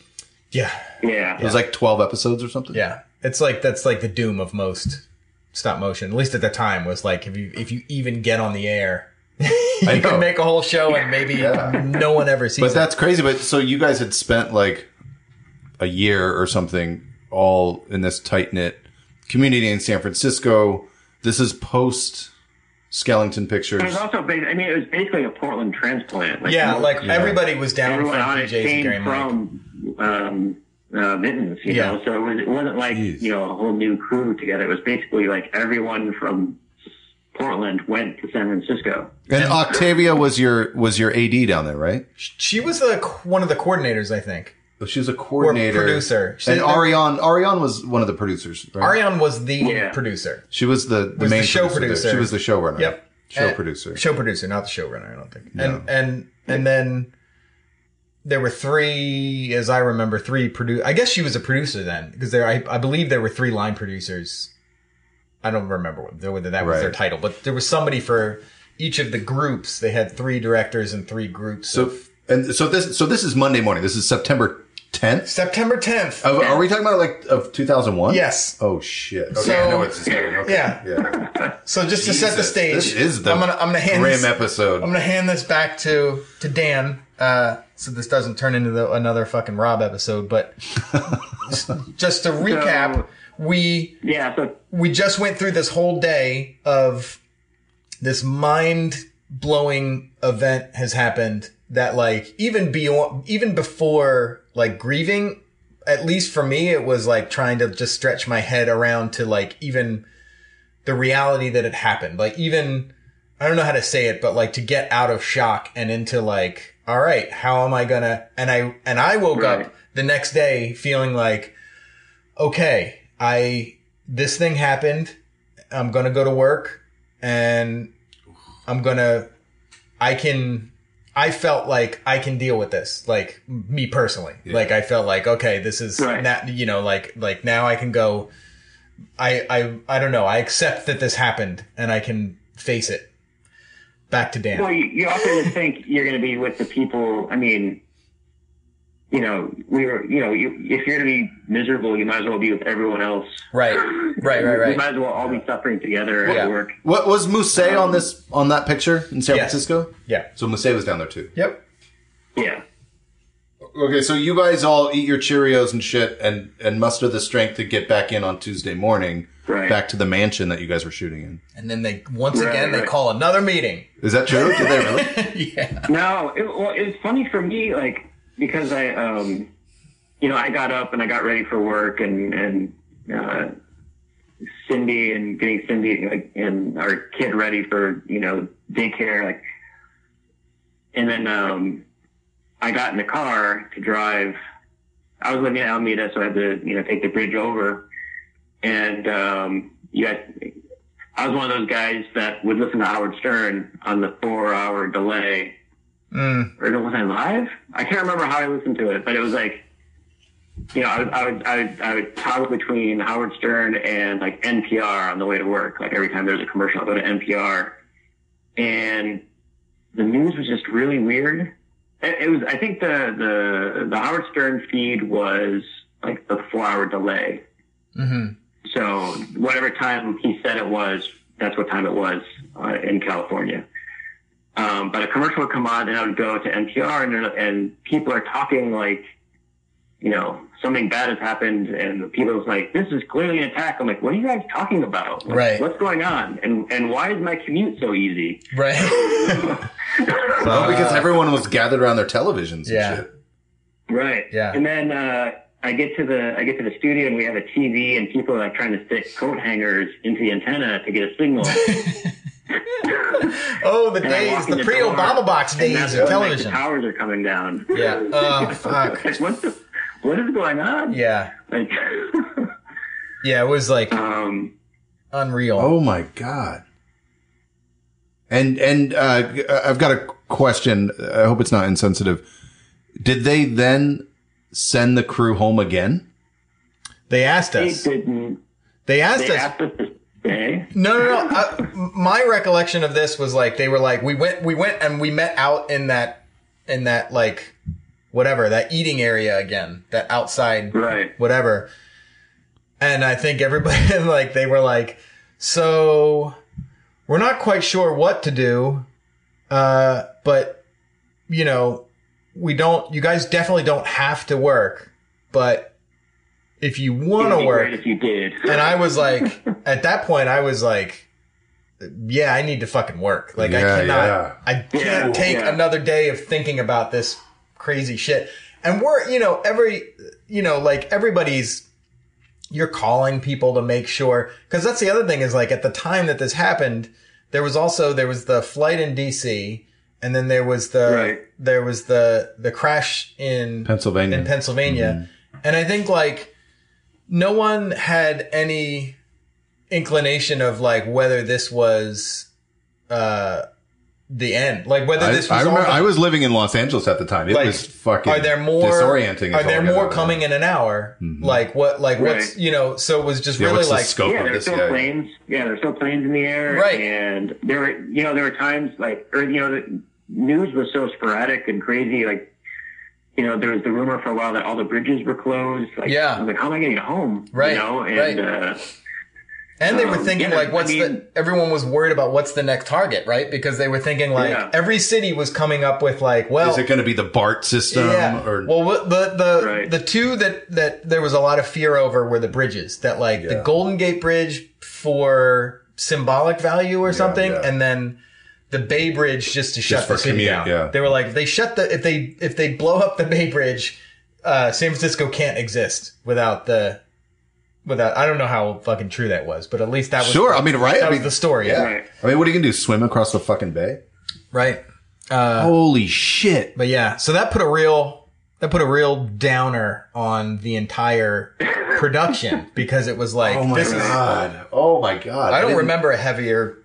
Yeah. yeah. It was like twelve episodes or something. Yeah. It's like that's like the doom of most stop motion. At least at the time was like if you if you even get on the air, (laughs) you know. can make a whole show and maybe no one ever sees it. But it. that's crazy. But so you guys had spent like a year or something all in this tight knit community in San Francisco. This is post Skellington Pictures. It was also, ba- I mean, it was basically a Portland transplant. Like, Yeah, you- like everybody was down from everyone on it PJs and came Gary Mike. from um, uh, Mittens, you Yeah. know. So it, was, it wasn't like Jeez. you know a whole new crew together. It was basically like everyone from Portland went to San Francisco. And Octavia was your was your AD down there, right? She was the one of the coordinators, I think. Oh, she was a coordinator, producer. She- and Ariane Ariane was one of the producers. Right? Ariane was the Yeah. producer. she was the, the Was the main show there. producer. She was the showrunner. Yep. show And- producer. Show producer, not the showrunner, I don't think. No. And and and then there were three, as I remember, three produ I guess she was a producer then, because there I, I believe there were three line producers. I don't remember whether whether that was their title, but there was somebody for each of the groups. They had three directors and three groups. so of and so this so this is Monday morning. This is September tenth. September 10th. Are, are we talking about like of two thousand one? Yes. Oh shit. Okay, So- I know what this. Okay. Yeah. Yeah. (laughs) So just to set the stage, This is the I'm gonna I'm gonna hand grim this, episode. I'm gonna hand this back to to Dan, uh, so this doesn't turn into the, another fucking Rob episode. But (laughs) just, just to recap, we Yeah, so we just went through this whole day of this mind blowing event has happened that like even beyond even before like grieving at least for me it was like trying to just stretch my head around to like even the reality that it happened like even i don't know how to say it but like to get out of shock and into like all right how am i gonna and i and i woke Right. up the next day feeling like okay i this thing happened. I'm gonna go to work and i'm gonna i can i felt like i can deal with this like me personally. Like i felt like okay this is Right. not you know like like now i can go i i i don't know. I accept that this happened and i can face it. Back to dan. Well, you, you also just think you're going to be with the people. I mean, you know, we were, you know, you, if you're going to be miserable, you might as well be with everyone else. right right right We right might as well all be suffering together Yeah. at work. What was Mousse on um, this on that picture in San Yes. Francisco? yeah So Mousse was down there too. yep Yeah. Okay, so you guys all eat your Cheerios and shit, and and muster the strength to get back in on Tuesday morning, Right. back to the mansion that you guys were shooting in. and then they once Right, again they call another meeting Is that true? Did they really? (laughs) yeah No, it, well, it's funny for me, like because I, um, you know, I got up and I got ready for work, and and uh, Cindy and getting Cindy and our kid ready for you know daycare, like, and then um, I got in the car to drive. I was living in Alameda, so I had to you know take the bridge over, and um, you guys. I was one of those guys that would listen to Howard Stern on the four-hour delay mm, or was I live? I can't remember how I listened to it, but it was like, you know, I would, I would, I would, I would toggle between Howard Stern and like NPR on the way to work. Like every time there's a commercial, I go to NPR, and the news was just really weird. It, it was, I think the the the Howard Stern feed was like the four hour delay. hmm So whatever time he said it was, that's what time it was uh, in California. Um, but a commercial would come on, and I would go to NPR, and and people are talking like, you know, something bad has happened, and people was like, "This is clearly an attack." I'm like, "What are you guys talking about? Like, Right. What's going on? And and why is my commute so easy?" right (laughs) well, because everyone was gathered around their televisions and Yeah. shit. Right. Yeah. And then uh, I get to the I get to the studio and we have a TV and people are like trying to stick coat hangers into the antenna to get a signal. (laughs) (laughs) oh the And days, the pre-obama box days that's of when, like, television the towers are coming down. yeah (laughs) oh fuck like, what the, what is going on? yeah Like, (laughs) yeah it was like um, unreal Oh my god. And and uh, I've got a question. I hope it's not insensitive. Did they then send the crew home again? they asked they us didn't. they asked They us asked us stay. No, no, no. Uh, my recollection of this was like they were like we went, we went and we met out in that, in that like, whatever that eating area again, that outside, Right. whatever. And I think everybody (laughs) like they were like, so we're not quite sure what to do, uh, but you know, we don't. You guys definitely don't have to work, but if you want to work, great if you did. and I was like, (laughs) at that point, I was like, yeah, I need to fucking work. Like, I cannot, yeah. I can't Yeah, take yeah. another day of thinking about this crazy shit. And we're, you know, every, you know, like everybody's, you're calling people to make sure, cause that's the other thing is like at the time that this happened, there was also, there was the flight in DC and then there was the, Right. there was the, the crash in Pennsylvania. in Pennsylvania. Mm-hmm. And I think like no one had any inclination of like whether this was uh the end. Like whether I, this was I remember all I was living in Los Angeles at the time. It like, was fucking are there more disorienting. Are there more coming in an hour? Like what like what's you know, so it was just Yeah, really what's the like scope yeah, of there's this? still Yeah. planes. Yeah, there's still planes in the air. Right. And there were, you know, there were times like, or you know, the news was so sporadic and crazy. Like, you know, there was the rumor for a while that all the bridges were closed. Like, Yeah. I was like, how am I going to get home? Right, You know, and right. uh, And they were Um, thinking yeah, like, I what's mean- the? Everyone was worried about what's the next target, right? Because they were thinking like Yeah. every city was coming up with like, well, Is it going to be the BART system yeah. or well, the the Right. the two that that there was a lot of fear over were the bridges. That like the Golden Gate Bridge for symbolic value or something, yeah. and then the Bay Bridge just to shut for the city commute, down. yeah. They were like, if they shut the if they if they blow up the Bay Bridge, uh, San Francisco can't exist without the. Without, I don't know how fucking true that was, but at least that was Sure, I mean, right? That I was mean, the story, yeah. Right. I mean, what are you going to do? Swim across the fucking bay? right. Uh, Holy shit. But yeah, so that put a real that put a real downer on the entire production because it was like Oh my this is god. Oh my god. I don't didn't- remember a heavier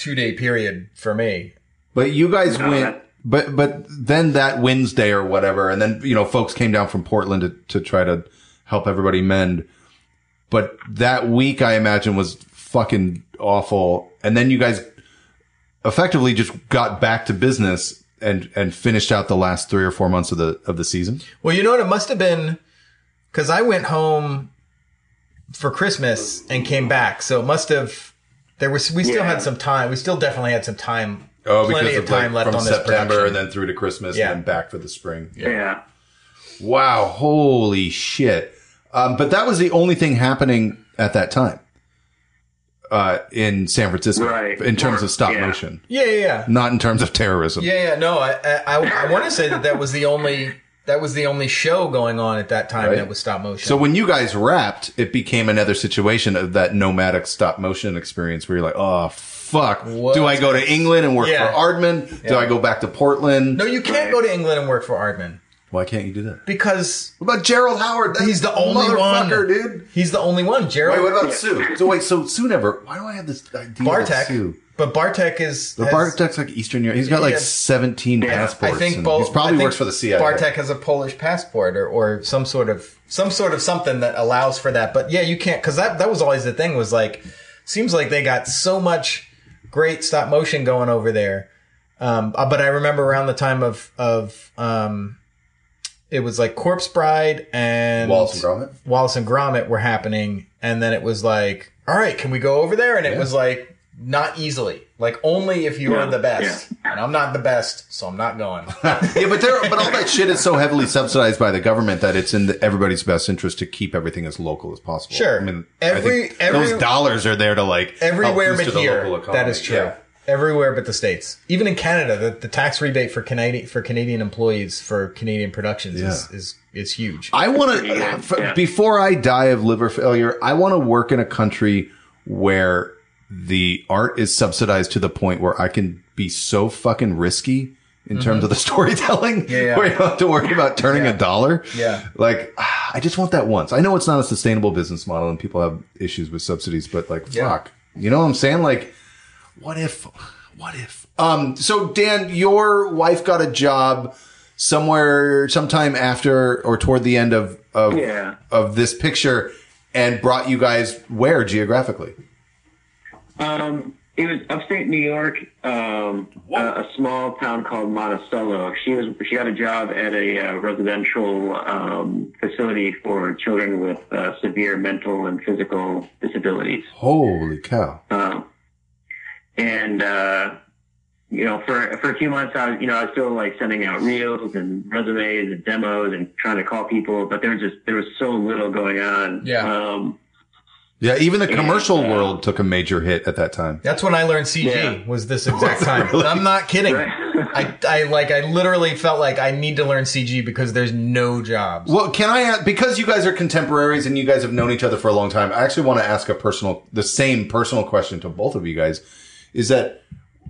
two day period for me. But you guys No, went, that- but but then that Wednesday or whatever, and then you know folks came down from Portland to to try to help everybody mend. But that week, I imagine, was fucking awful. And then you guys effectively just got back to business and and finished out the last three or four months of the of the season. Well, you know what? It must have been because I went home for Christmas and came back, so it must have. There was we still Yeah. had some time. We still definitely had some time. Oh, plenty of time left from on this September production. and then through to Christmas Yeah. and then back for the spring. Yeah. Wow, holy shit. Um, but that was the only thing happening at that time. Uh, in San Francisco, Right. in terms of stop Yeah. motion, Yeah, yeah, yeah. not in terms of terrorism. Yeah, yeah, no, I, I, I, I want to say that that was the only that was the only show going on at that time Right. that was stop motion. So when you guys wrapped, it became another situation of that nomadic stop motion experience where you're like, oh fuck, What? do I go to England and work Yeah. for Aardman? Do Yeah. I go back to Portland? no, you can't go to England and work for Aardman Why can't you do that? because What about Gerald Howard? That's he's the only one, motherfucker, dude. He's the only one. Gerald Wait, what about Sue? So wait, so Sue never. Why do I have this idea? that Bartek, Sue? but Bartek is The has- Bartek's like Eastern Europe. He's got like Yeah. 17 Yeah, passports. I think and both. He's probably think works for the CIA. Bartek has a Polish passport or, or some sort of some sort of something that allows for that. But yeah, you can't because that that was always the thing. Was like seems like they got so much great stop motion going over there. Um, uh, but I remember around the time of of um, it was like Corpse Bride and Wallace and Gromit? Wallace and Gromit were happening, and then it was like, all right, can we go over there? And it Yeah. was like not easily, like only if you are the best, and I'm not the best, so I'm not going. (laughs) yeah, but there, but all that shit is so heavily subsidized by the government that it's in the, everybody's best interest to keep everything as local as possible. Sure. I mean, Every- I think every- those dollars are there to like help Everywhere boost but the here, local economy. that is true. Yeah. Everywhere but the states. Even in Canada, the, the tax rebate for Canadian for Canadian employees for Canadian productions is, Yeah. is is huge. I want to, yeah. before I die of liver failure, I want to work in a country where the art is subsidized to the point where I can be so fucking risky in terms of the (laughs) storytelling, Mm-hmm. Yeah, yeah. where you don't have to worry about turning Yeah. a dollar. Yeah. Like, (sighs) I just want that once. I know it's not a sustainable business model and people have issues with subsidies, but like, Yeah. fuck. You know what I'm saying? Like, what if, what if? Um, so Dan, your wife got a job somewhere, sometime after or toward the end of, of, Yeah. of this picture and brought you guys where geographically? Um, it was upstate New York, um, a, a small town called Monticello. She was she got a job at a uh, residential um, facility for children with uh, severe mental and physical disabilities. Holy cow. Um, and uh, you know, for for a few months, I was you know I was still like sending out reels and resumes and demos and trying to call people, but there was just there was so little going on. Yeah. Um, Yeah. Even the And, commercial uh, world took a major hit at that time. That's when I learned CG Yeah. was this exact time. (laughs) Really? I'm not kidding. Right. (laughs) I, I like I literally felt like I need to learn CG because there's no jobs. Well, can I ask, because you guys are contemporaries and you guys have known each other for a long time, I actually want to ask a personal, the same personal question to both of you guys is that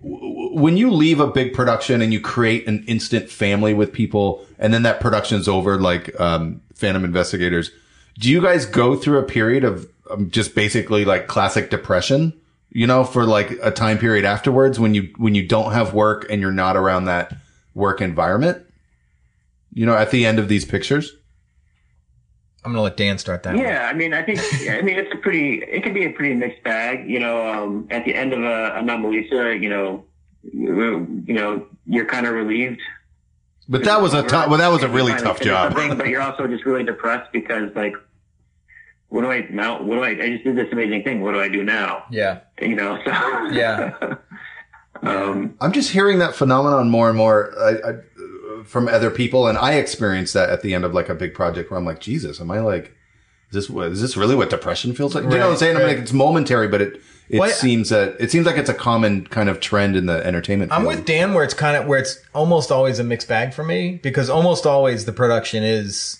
when you leave a big production and you create an instant family with people and then that production's over, like, um, Phantom Investigators, do you guys go through a period of um, just basically like classic depression? You know, for like a time period afterwards when you, when you don't have work and you're not around that work environment? You know, at the end of these pictures? I'm gonna let Dan start that. one. Yeah, I mean, I think, I mean, it's a pretty, it can be a pretty mixed bag. You know, um, at the end of a, a Anomalisa, you know, you, you know, you're kind of relieved. But that was a tough. Well, that was a really tough job. something, but you're also just really depressed because, like, what do I now? What do I? I just did this amazing thing. What do I do now? Yeah. You know. So Yeah. (laughs) um, I'm just hearing that phenomenon more and more I, I, from other people, and I experience that at the end of like a big project where I'm like, Jesus, am I like, is this is this really what depression feels like? you know what I'm Right, saying? I'm like, it's momentary, but it it Well, seems that it seems like it's a common kind of trend in the entertainment. I'm field. with Dan where it's kind of where it's almost always a mixed bag for me because almost always the production is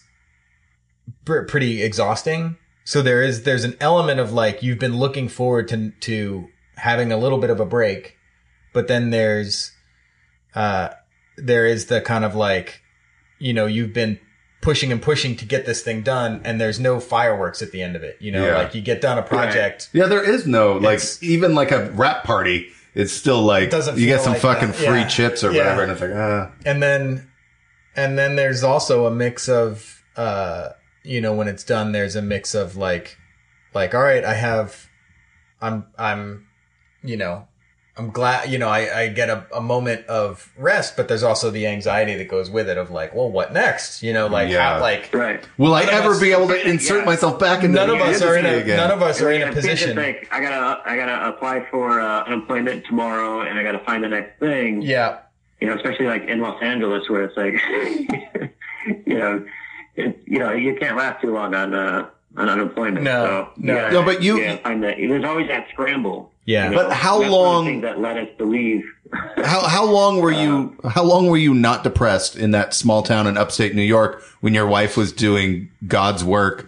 pr- pretty exhausting. So there is there's an element of like you've been looking forward to to having a little bit of a break, but then there's uh there is the kind of like you know you've been pushing and pushing to get this thing done and there's no fireworks at the end of it. You know, Yeah. like you get done a project Yeah, there is no like even like a rap party. It's still like doesn't you get some like fucking that. free Yeah. chips or Yeah. whatever, and it's like ah. and then and then there's also a mix of uh you know when it's done there's a mix of like like all right i have i'm i'm you know i'm glad you know i i get a, a moment of rest but there's also the anxiety that goes with it of like well what next you know like Yeah. how, like right. Will I ever us- be able to insert Yeah. myself back into none the of us are in a again? none of us are in a position think, I gotta, I gotta apply for uh, unemployment tomorrow, and I gotta find the next thing. yeah You know, especially like in Los Angeles, where it's like, (laughs) you know, it, you know, you can't last too long on uh, on unemployment. No, so no. gotta- No, but you- gotta find that. There's always that scramble. Yeah. you But how That's one of the long- things that led us to leave. How how long were you how long were you not depressed in that small town in upstate New York when your wife was doing God's work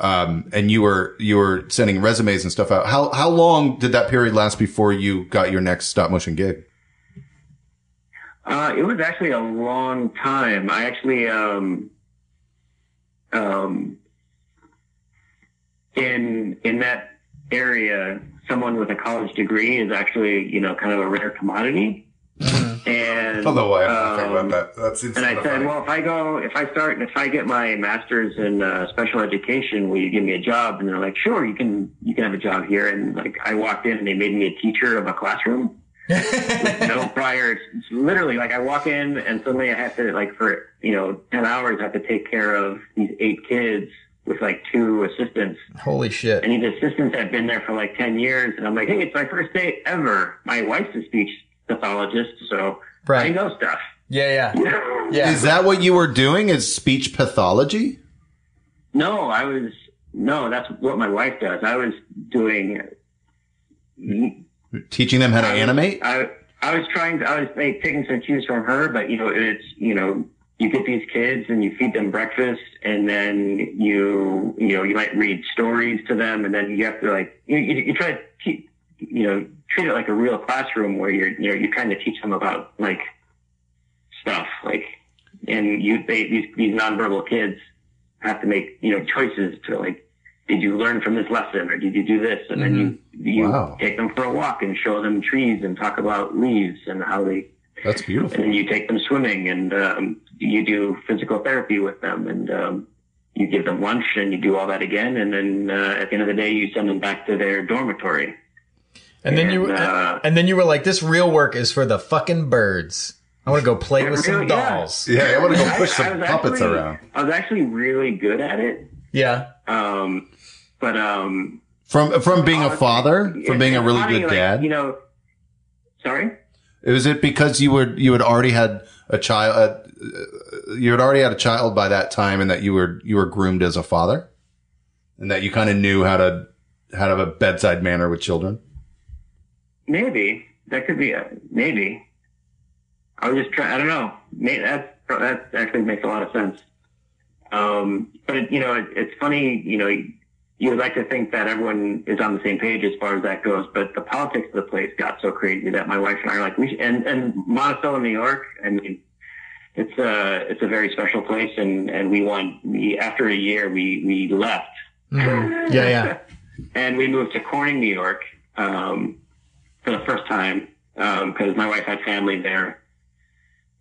um, and you were you were sending resumes and stuff out? How how long did that period last before you got your next stop motion gig? Uh, it was actually a long time. I actually, um, um, in in that area, someone with a college degree is actually, you know, kind of a rare commodity. And I don't know why I'm laughing um, about that. That seems And I said, funny. well, if I go, if I start, if I get my master's in uh, special education, will you give me a job? And they're like, sure, you can, you can have a job here. And like, I walked in and they made me a teacher of a classroom. (laughs) no prior, it's, it's literally like I walk in and suddenly I have to like for you know ten hours I have to take care of these eight kids with like two assistants. holy shit And these assistants have been there for like ten years, and I'm like, hey, it's my first day ever. My wife's a speech pathologist, so I right know stuff. yeah (laughs) yeah yeah Is that what you were doing? Is speech pathology? No, I was no, that's what my wife does. I was doing. Mm-hmm. Teaching them how to I animate? I I was trying to I was like, taking some cues from her, but you know it's you know you get these kids and you feed them breakfast and then you you know you might read stories to them and then you have to like you you, you try to keep you know treat it like a real classroom where you're you know you kind of teach them about like stuff like and you they these these nonverbal kids have to make you know choices to like did you learn from this lesson or did you do this and then mm-hmm. you you Wow. take them for a walk and show them trees and talk about leaves and how they That's beautiful. and then you take them swimming and um, you do physical therapy with them and um, you give them lunch and you do all that again and then uh, at the end of the day you send them back to their dormitory And then you And, uh, and then you were like, this real work is for the fucking birds. I want to go play with some really, yeah. dolls. Yeah, I want to go push I some was puppets actually- around. I was actually really good at it Yeah. um, but um, From from being a father, from being a really good like, dad. you know sorry Was it because you would you had already had a child? Uh, you had already had a child by that time, and that you were you were groomed as a father, and that you kind of knew how to how to have a bedside manner with children. Maybe that could be a maybe. I was just trying. I don't know. May that that actually makes a lot of sense. Um, but it, you know, it, it's funny. You know, you would like to think that everyone is on the same page as far as that goes, but the politics of the place got so crazy that my wife and I are like, we should, and and Monticello, New York. I mean, it's a it's a very special place, and and we want we after a year we we left Mhm. Yeah, yeah. (laughs) and we moved to Corning, New York, um, for the first time because my wife had family there,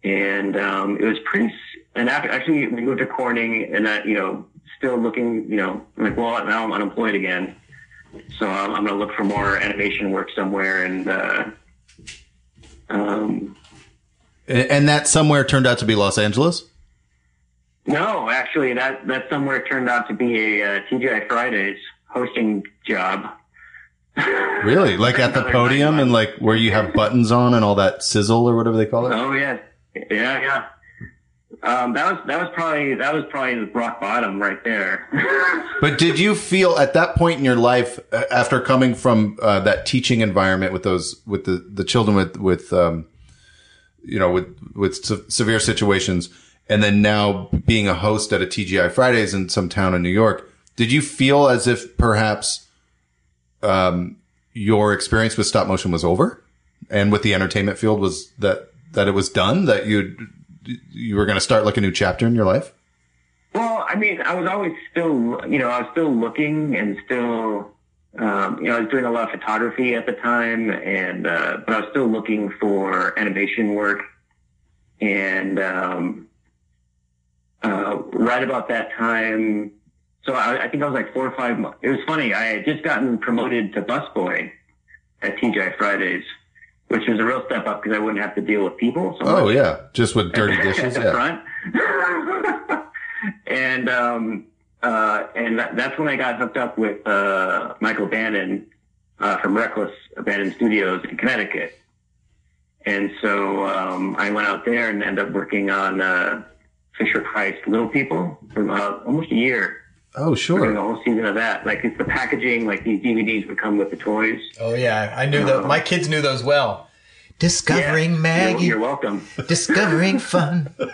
and um, it was pretty. And after, actually, we moved to Corning, and that you know, still looking, you know, I'm like, well, now I'm unemployed again, so um, I'm going to look for more animation work somewhere, and uh, um, And, and that somewhere turned out to be Los Angeles. No, actually, that that somewhere turned out to be a uh, TGI Fridays hosting job. (laughs) Really? Like at the podium and like where you have buttons on and all that sizzle or whatever they call it? Oh yeah, yeah, yeah. Um, that was that was probably that was probably the rock bottom right there. (laughs) But did you feel at that point in your life, uh, after coming from uh, that teaching environment with those, with the, the children with, with, um, you know, with, with se- severe situations, and then now being a host at a TGI Fridays in some town in New York, did you feel as if perhaps, um, your experience with stop motion was over and with the entertainment field was that, that it was done, that you, you were going to start like a new chapter in your life? well, I mean, I was always still, you know, I was still looking and still, um, you know, I was doing a lot of photography at the time, and uh, but I was still looking for animation work, and um, uh, right about that time. So I, I think I was like four or five months. It was funny. I had just gotten promoted to busboy at TGI Fridays, which was a real step up because I wouldn't have to deal with people. So Oh much yeah. Just with dirty (laughs) dishes. Yeah. front. (laughs) and um, uh, and that, that's when I got hooked up with uh, Michael Bannon uh, from Reckless Abandoned Studios in Connecticut. And so um, I went out there and ended up working on uh, Fisher Price Little People for about almost a year. Oh, Doing sure. the whole season of that. Like it's the packaging, like these DVDs would come with the toys. Oh yeah, I knew that. My kids knew those well. Discovering Yeah, Maggie, You're, you're welcome. (laughs) discovering fun. With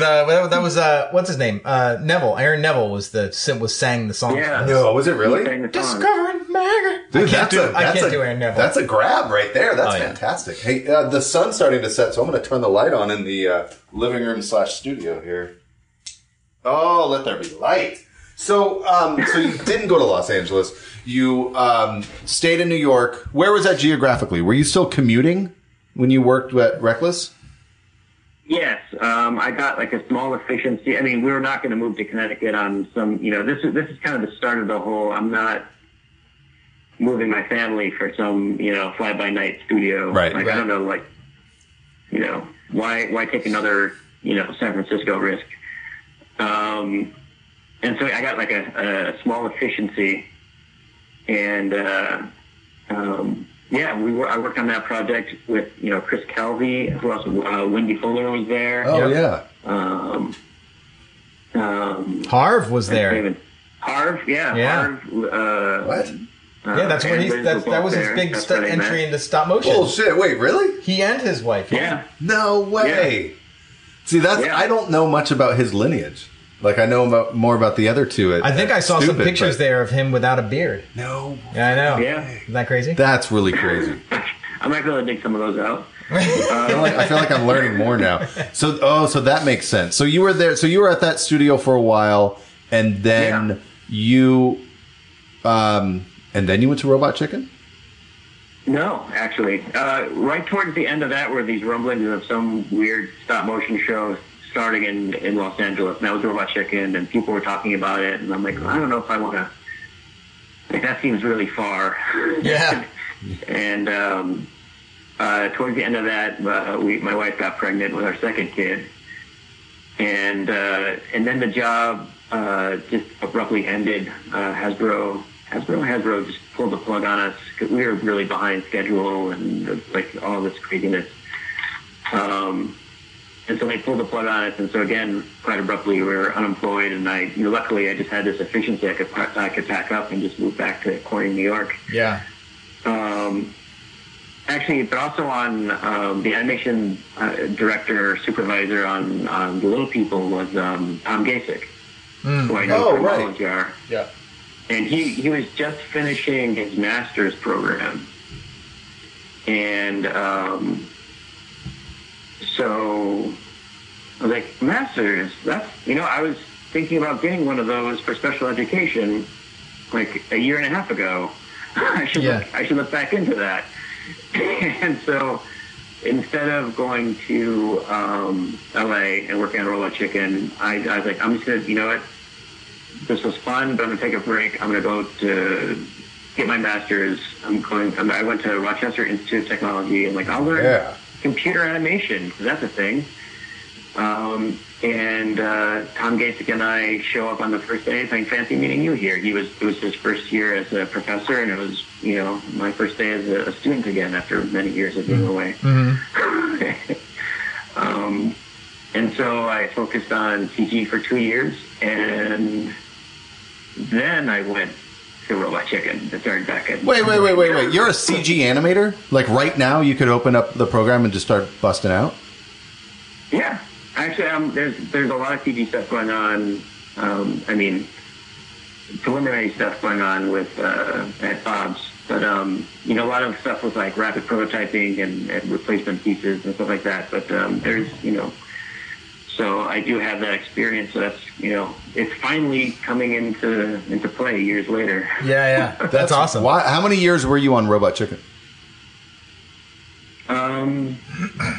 uh, that that was uh, what's his name? Uh, Neville. Aaron Neville was the was sang the song. Yeah. No, was it really? Sang the song. Discovering Maggie. Dude, I can't that's do. a, I that's can't a, do Aaron Neville. That's a grab right there. That's Oh, yeah. fantastic. Hey, uh, the sun's starting to set, so I'm going to turn the light on in the uh, living room slash studio here. Oh, let there be light. So, um, so you (laughs) didn't go to Los Angeles. You um, stayed in New York. Where was that geographically? Were you still commuting when you worked at Reckless? Yes, um, I got like a small efficiency. I mean, we were not going to move to Connecticut on some. You know, this is this is kind of the start of the whole. I'm not moving my family for some you know fly by night studio. Right, Like right. I don't know, like you know, why why take another you know San Francisco risk? Um, and so I got like a, a small efficiency, and uh, um, yeah, we were. I worked on that project with you know Chris Calvi, who else? Uh, Wendy Fuller was there. Oh, Yeah. yeah. Um, um, Harv was there. David Harv, yeah, Yeah. Harv. Uh, What? uh, Yeah, that's where and he's. Liz That's, that was his there. big st- entry met. into stop motion. Bullshit. Wait, really? He and his wife. Yeah, No way. See, that's Yeah. I don't know much about his lineage. Like I know about more about the other two. At, I think I saw some pictures but- there of him without a beard. No, Yeah, I know. Yeah. Isn't that crazy? that's really crazy. (laughs) I might be able to dig some of those out. (laughs) I feel, like, I feel like I'm learning more now. So, oh, so that makes sense. So you were there. So you were at that studio for a while, and then Yeah. you, um, and then you went to Robot Chicken. No, actually, uh, right towards the end of that were these rumblings of some weird stop motion show starting in, in Los Angeles. And that was Robot Chicken, and people were talking about it. And I'm like, I don't know if I want to. Like, that seems really far. Yeah. (laughs) and um, uh, towards the end of that, uh, we, my wife got pregnant with our second kid, and uh, and then the job uh, just abruptly ended. Uh, Hasbro, Hasbro, Hasbro just pulled the plug on us because we were really behind schedule and like all this craziness. Um, and so they pulled the plug on us, and so again, quite abruptly, we were unemployed. And I, you know, luckily, I just had this efficiency. I could I could pack up and just move back to Corning, New York Yeah. um, actually, but also on um, the animation uh, director supervisor on, on the Little People was um, Tom Gasek, who I know Oh, from right. Jar. Yeah. And he, he was just finishing his master's program. And um, so I was like, master's? That's, you know, I was thinking about getting one of those for special education like a year and a half ago. (laughs) I should Yeah. look, I should look back into that. (laughs) and so instead of going to um, LA and working on Robot Chicken, I, I was like, I'm just gonna, you know what? This was fun, but I'm gonna take a break. I'm gonna go to get my master's. I'm going. I'm, I went to Rochester Institute of Technology, and like I'll learn Yeah. Computer animation. 'cause That's a thing. Um, and uh, Tom Gasek and I show up on the first day saying, "Fancy meeting you here." He was it was his first year as a professor, and it was you know my first day as a, a student again after many years of being away. (laughs) um, and so I focused on CG for two years, and then I went to Robot Chicken the third back. Wait, wait, wait, wait, wait. You're a CG animator? Like right now, you could open up the program and just start busting out? Yeah, actually, um, there's there's a lot of CG stuff going on. Um, I mean, preliminary stuff going on with uh, at Bob's, but um, you know, a lot of stuff with like rapid prototyping and, and replacement pieces and stuff like that. But um, there's you know, so I do have that experience. So that's you know, it's finally coming into into play years later. Yeah, yeah. (laughs) That's awesome. Why, how many years were you on Robot Chicken? Um,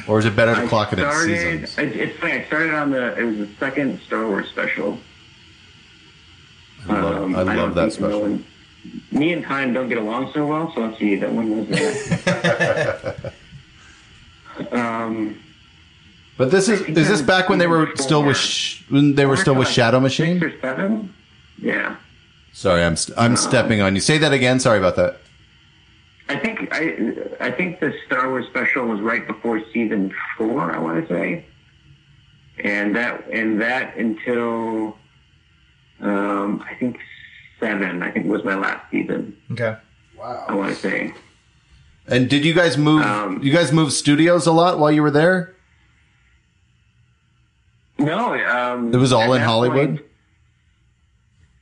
Or is it better to I clock it in seasons? it- It's funny. I started on the. It was the second Star Wars special. I love, Um, I don't love that think no special. one- me and Time don't get along so well, so let's see. That one was (laughs) that. um, But this is is this back when they were still with sh- when they were still with Shadow Machine? six or seven. Yeah, Sorry, I'm st- I'm stepping on you. Say that again. Sorry about that. I think I I think the Star Wars special was right before season four. I want to say, and that and that until um, I think seven. I think was my last season. Okay. Wow. I want to say. And did you guys move? Um, you guys move studios a lot while you were there? No, um, It was all in Hollywood? point-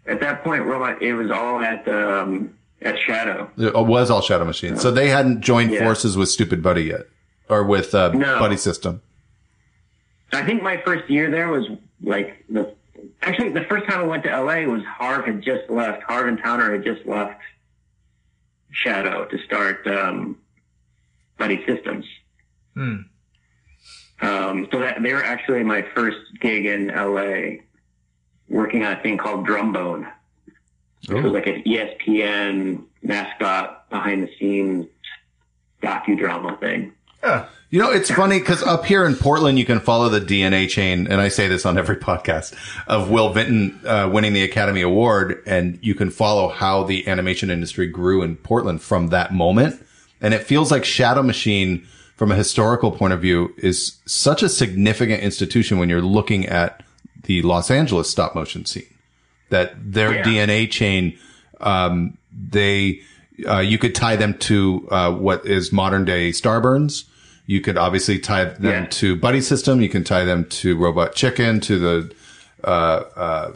at that point, Robot, it was all at um, at Shadow. It was all Shadow Machine, so they hadn't joined Yeah. forces with Stupid Buddy yet, or with uh, No. Buddy System. I think my first year there was like the actually the first time I went to LA was Harv had just left. Harv and Towner had just left Shadow to start um, Buddy Systems. Hmm. Um, so that they were actually my first gig in LA, working on a thing called Drumbone. It was like an ESPN mascot behind the scenes docudrama thing. Yeah. You know, it's funny because up here in Portland, you can follow the DNA chain, and I say this on every podcast of Will Vinton uh, winning the Academy Award, and you can follow how the animation industry grew in Portland from that moment. And it feels like Shadow Machine, from a historical point of view, is such a significant institution when you're looking at the Los Angeles stop motion scene. That their Yeah. DNA chain, um, they, uh, you could tie them to uh, what is modern day Starburns. You could obviously tie them Yeah. to Buddy System. You can tie them to Robot Chicken, to the uh, uh,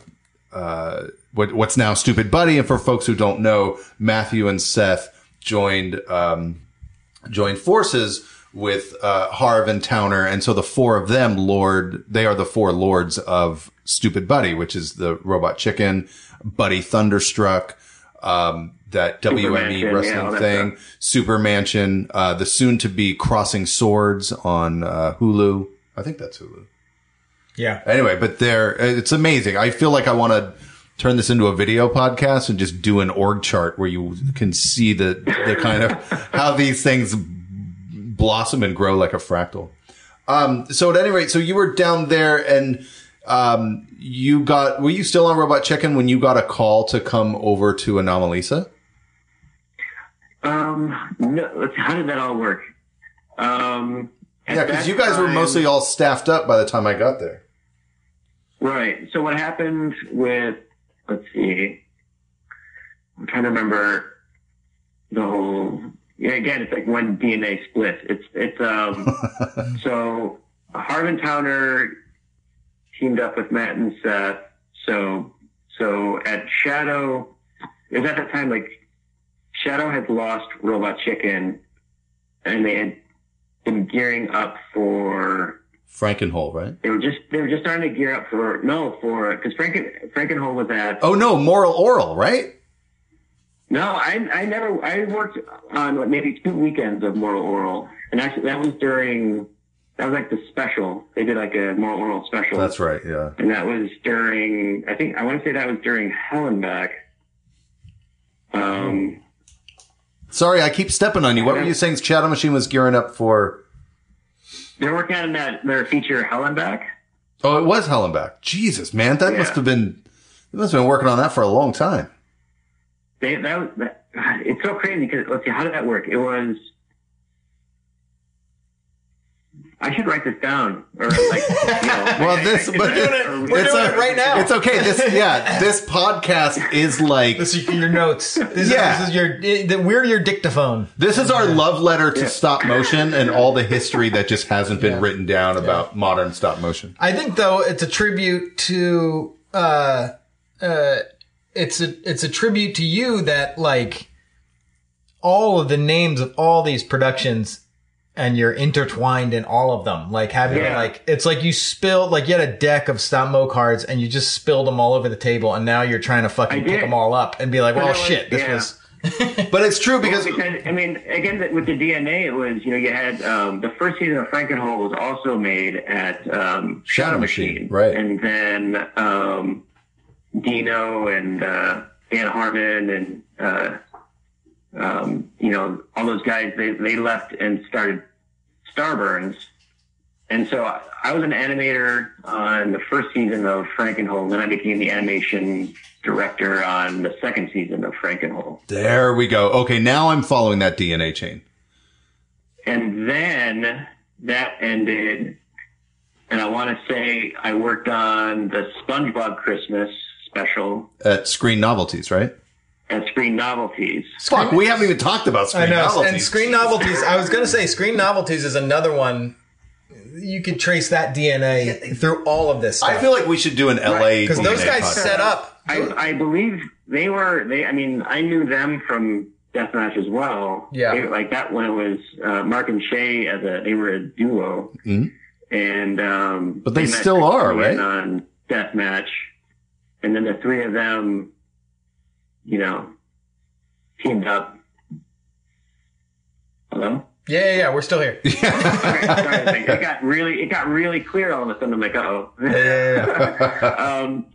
uh, what, what's now Stupid Buddy. And for folks who don't know, Matthew and Seth joined um, joined forces with uh, Harv and Towner, and so the four of them lord. They are the four lords of Stupid Buddy, which is the Robot Chicken, Buddy Thunderstruck, um, that WME Mansion, wrestling all that thing, stuff. Super Mansion, uh, the soon to be Crossing Swords on uh, Hulu. I think that's Hulu. Yeah. Anyway, but they're it's amazing. I feel like I want to turn this into a video podcast and just do an org chart where you can see the the kind of how these things blossom and grow like a fractal. Um, so at any rate, so you were down there and um, you got were you still on Robot Chicken when you got a call to come over to Anomalisa? Um, no, how did that all work? Um, Yeah, because you guys were mostly all staffed up by the time I got there. Right. So what happened with, let's see, I'm trying to remember the whole, yeah, again, it's like one DNA split. It's, it's, um, (laughs) so Harvin Towner teamed up with Matt and Seth. So, so at Shadow, it was at that time like Shadow had lost Robot Chicken and they had been gearing up for Frankenhole, right? they were just they were just starting to gear up for no for because Franken Frankenhole was at Oh no, Moral Orel, right? No I I never I worked on like, maybe two weekends of Moral Orel and actually that was during that was like the special they did like a Moral Orel special That's right. Yeah. and that was during I think I want to say that was during Hell and Back um Sorry, I keep stepping on you. What were you saying? Shadow Machine was gearing up for. they're working on that their feature Hell and Back Oh, it was Hell and Back. Jesus, man, that Yeah. must have been. You must have been working on that for a long time. They, that that, God, (sighs) it's so crazy because let's see, how did that work? It was. I should write this down, or like, you know, (laughs) Well, I- this, I- but I- doing it. We're it's doing a- it right now. It's okay. This, yeah, this podcast is like This is your notes. This, Yeah. is, this is your. We're your dictaphone. this is our love letter to stop motion and all the history that just hasn't been Yeah. written down about modern stop motion. I think though it's a tribute to uh uh it's a it's a tribute to you that like all of the names of all these productions and you're intertwined in all of them. Like having Yeah. like it's like you spilled like you had a deck of stop mo cards and you just spilled them all over the table and now you're trying to fucking pick them all up and be like, well But it was- shit, this yeah. was (laughs) But it's true because because I mean, again, with the DNA, it was you know you had um, the first season of Frankenhole was also made at um, Shadow Shadow Machine, Machine, right. And then um, Dino and uh, Dan Harmon and uh, um, you know all those guys they they left and started Starburns. And so I, I was an animator on the first season of Frankenhole, and then I became the animation director on the second season of Frankenhole. there we go. Okay, now I'm following that DNA chain. And then that ended, and I want to say I worked on the SpongeBob Christmas special At Screen Novelties, right? at Screen Novelties. Fuck, we haven't even talked about Screen I know. Novelties. And Screen Novelties, I was going to say Screen Novelties is another one. You could trace that DNA through all of this stuff. I feel like we should do an LA because those guys podcast. set up. I, I believe they were, they, I mean, I knew them from Deathmatch as well. Yeah. They- like that when it was uh, Mark and Shay as a, they were a duo. Mhm. And, um, But they met still are, right? On Deathmatch. And then the three of them, you know, teamed up. Hello? Yeah, yeah, yeah. We're still here. (laughs) Okay, sorry, it got really, it got really clear all of a sudden. I'm like, oh. Yeah, yeah, (laughs) um,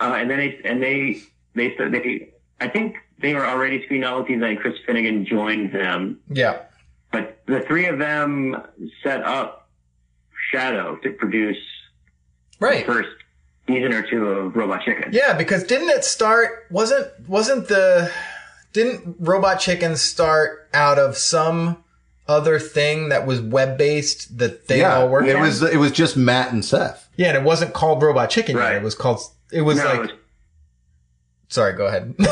uh, and then they, and they, they said they, I think they were already screen novelties and Chris Finnegan joined them, Yeah. but the three of them set up Shadow to produce the Right. first season or two of Robot Chicken. Yeah, because didn't it start? Wasn't wasn't the didn't Robot Chicken start out of some other thing that was web based that they yeah, all worked it on? was it was just Matt and Seth. yeah, and it wasn't called Robot Chicken yet. It was called. It was No, like. it was- Sorry, go ahead. (laughs) no,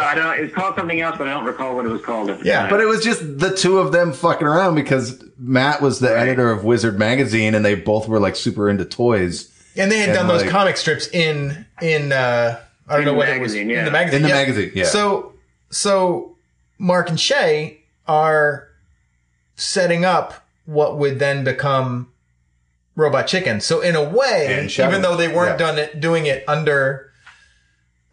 I don't. It was called something else, but I don't recall what it was called. At the Yeah, time. But it was just the two of them fucking around because Matt was the editor of Wizard magazine and they both were like super into toys. And they had And, done those comic strips in in uh I don't In know what magazine, it was yeah. in the magazine. In the yeah. magazine, yeah. So so Mark and Shay are setting up what would then become Robot Chicken. So in a way, even though they weren't yeah. done it doing it under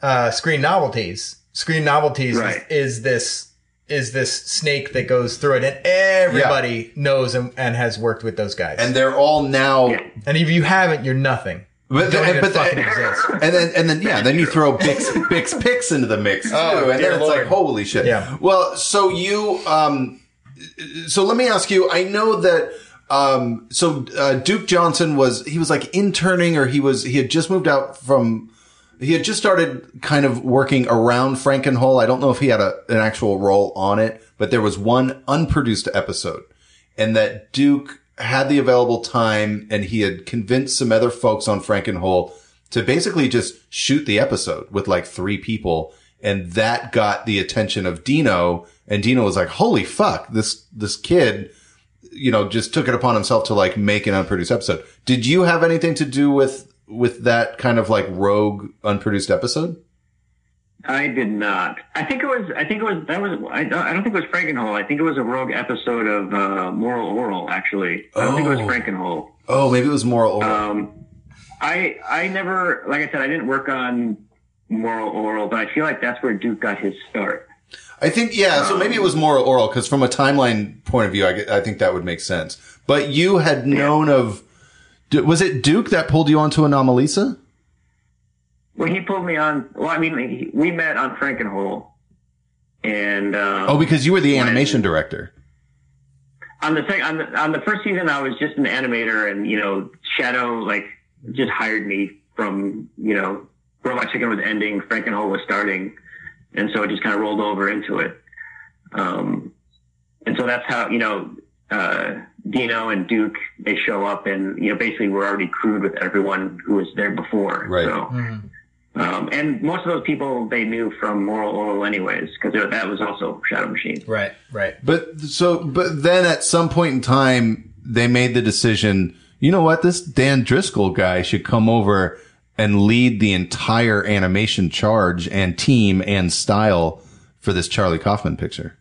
uh Screen Novelties, Screen Novelties Right. is, is this is this snake that goes through it and everybody knows and, and has worked with those guys. And they're all now Yeah. And if you haven't, you're nothing. But, You don't but fucking exist. (laughs) and then and then yeah, then you throw Bix Bix Pix into the mix too, Oh, and then it's Lord. like holy shit. Yeah. Well, so you um, so let me ask you. I know that um, so uh, Duke Johnson was he was like interning or he was he had just moved out from. He had just started kind of working around Frankenhole. I don't know if he had a, an actual role on it, but there was one unproduced episode and that Duke had the available time and he had convinced some other folks on Frankenhole to basically just shoot the episode with like three people. And that got the attention of Dino and Dino was like, holy fuck, this, this kid, you know, just took it upon himself to like make an unproduced episode. Did you have anything to do with, with that kind of like rogue unproduced episode? I did not. I think it was. I think it was. That was. I don't, I don't think it was Frankenhole. I think it was a rogue episode of uh, Moral Orel. Actually, I don't think it was Oh. Frankenhole. Oh, maybe it was moral orel. Um, I I never, like I said, I didn't work on Moral Orel, but I feel like that's where Duke got his start. I think, yeah, so maybe it was Moral orel because from a timeline point of view, I, I think that would make sense. But you had known of, D- was it Duke that pulled you onto Anomalisa? Well, he pulled me on. Well, I mean, he, we met on Frankenhole, and um, Oh, because you were the animation director. on the second on the on the first season, I was just an animator, and you know, Shadow like just hired me from you know, Robot Chicken was ending, Frankenhole was starting, and so it just kind of rolled over into it. Um, and so that's how you know, uh, Dino and Duke they show up, and you know, basically we're already crewed with everyone who was there before. Right. So. Um, and most of those people they knew from Moral Orel anyways, because that was also Shadow Machine. Right, right. But so, but then at some point in time, they made the decision. You know what? This Dan Driscoll guy should come over and lead the entire animation charge and team and style for this Charlie Kaufman picture.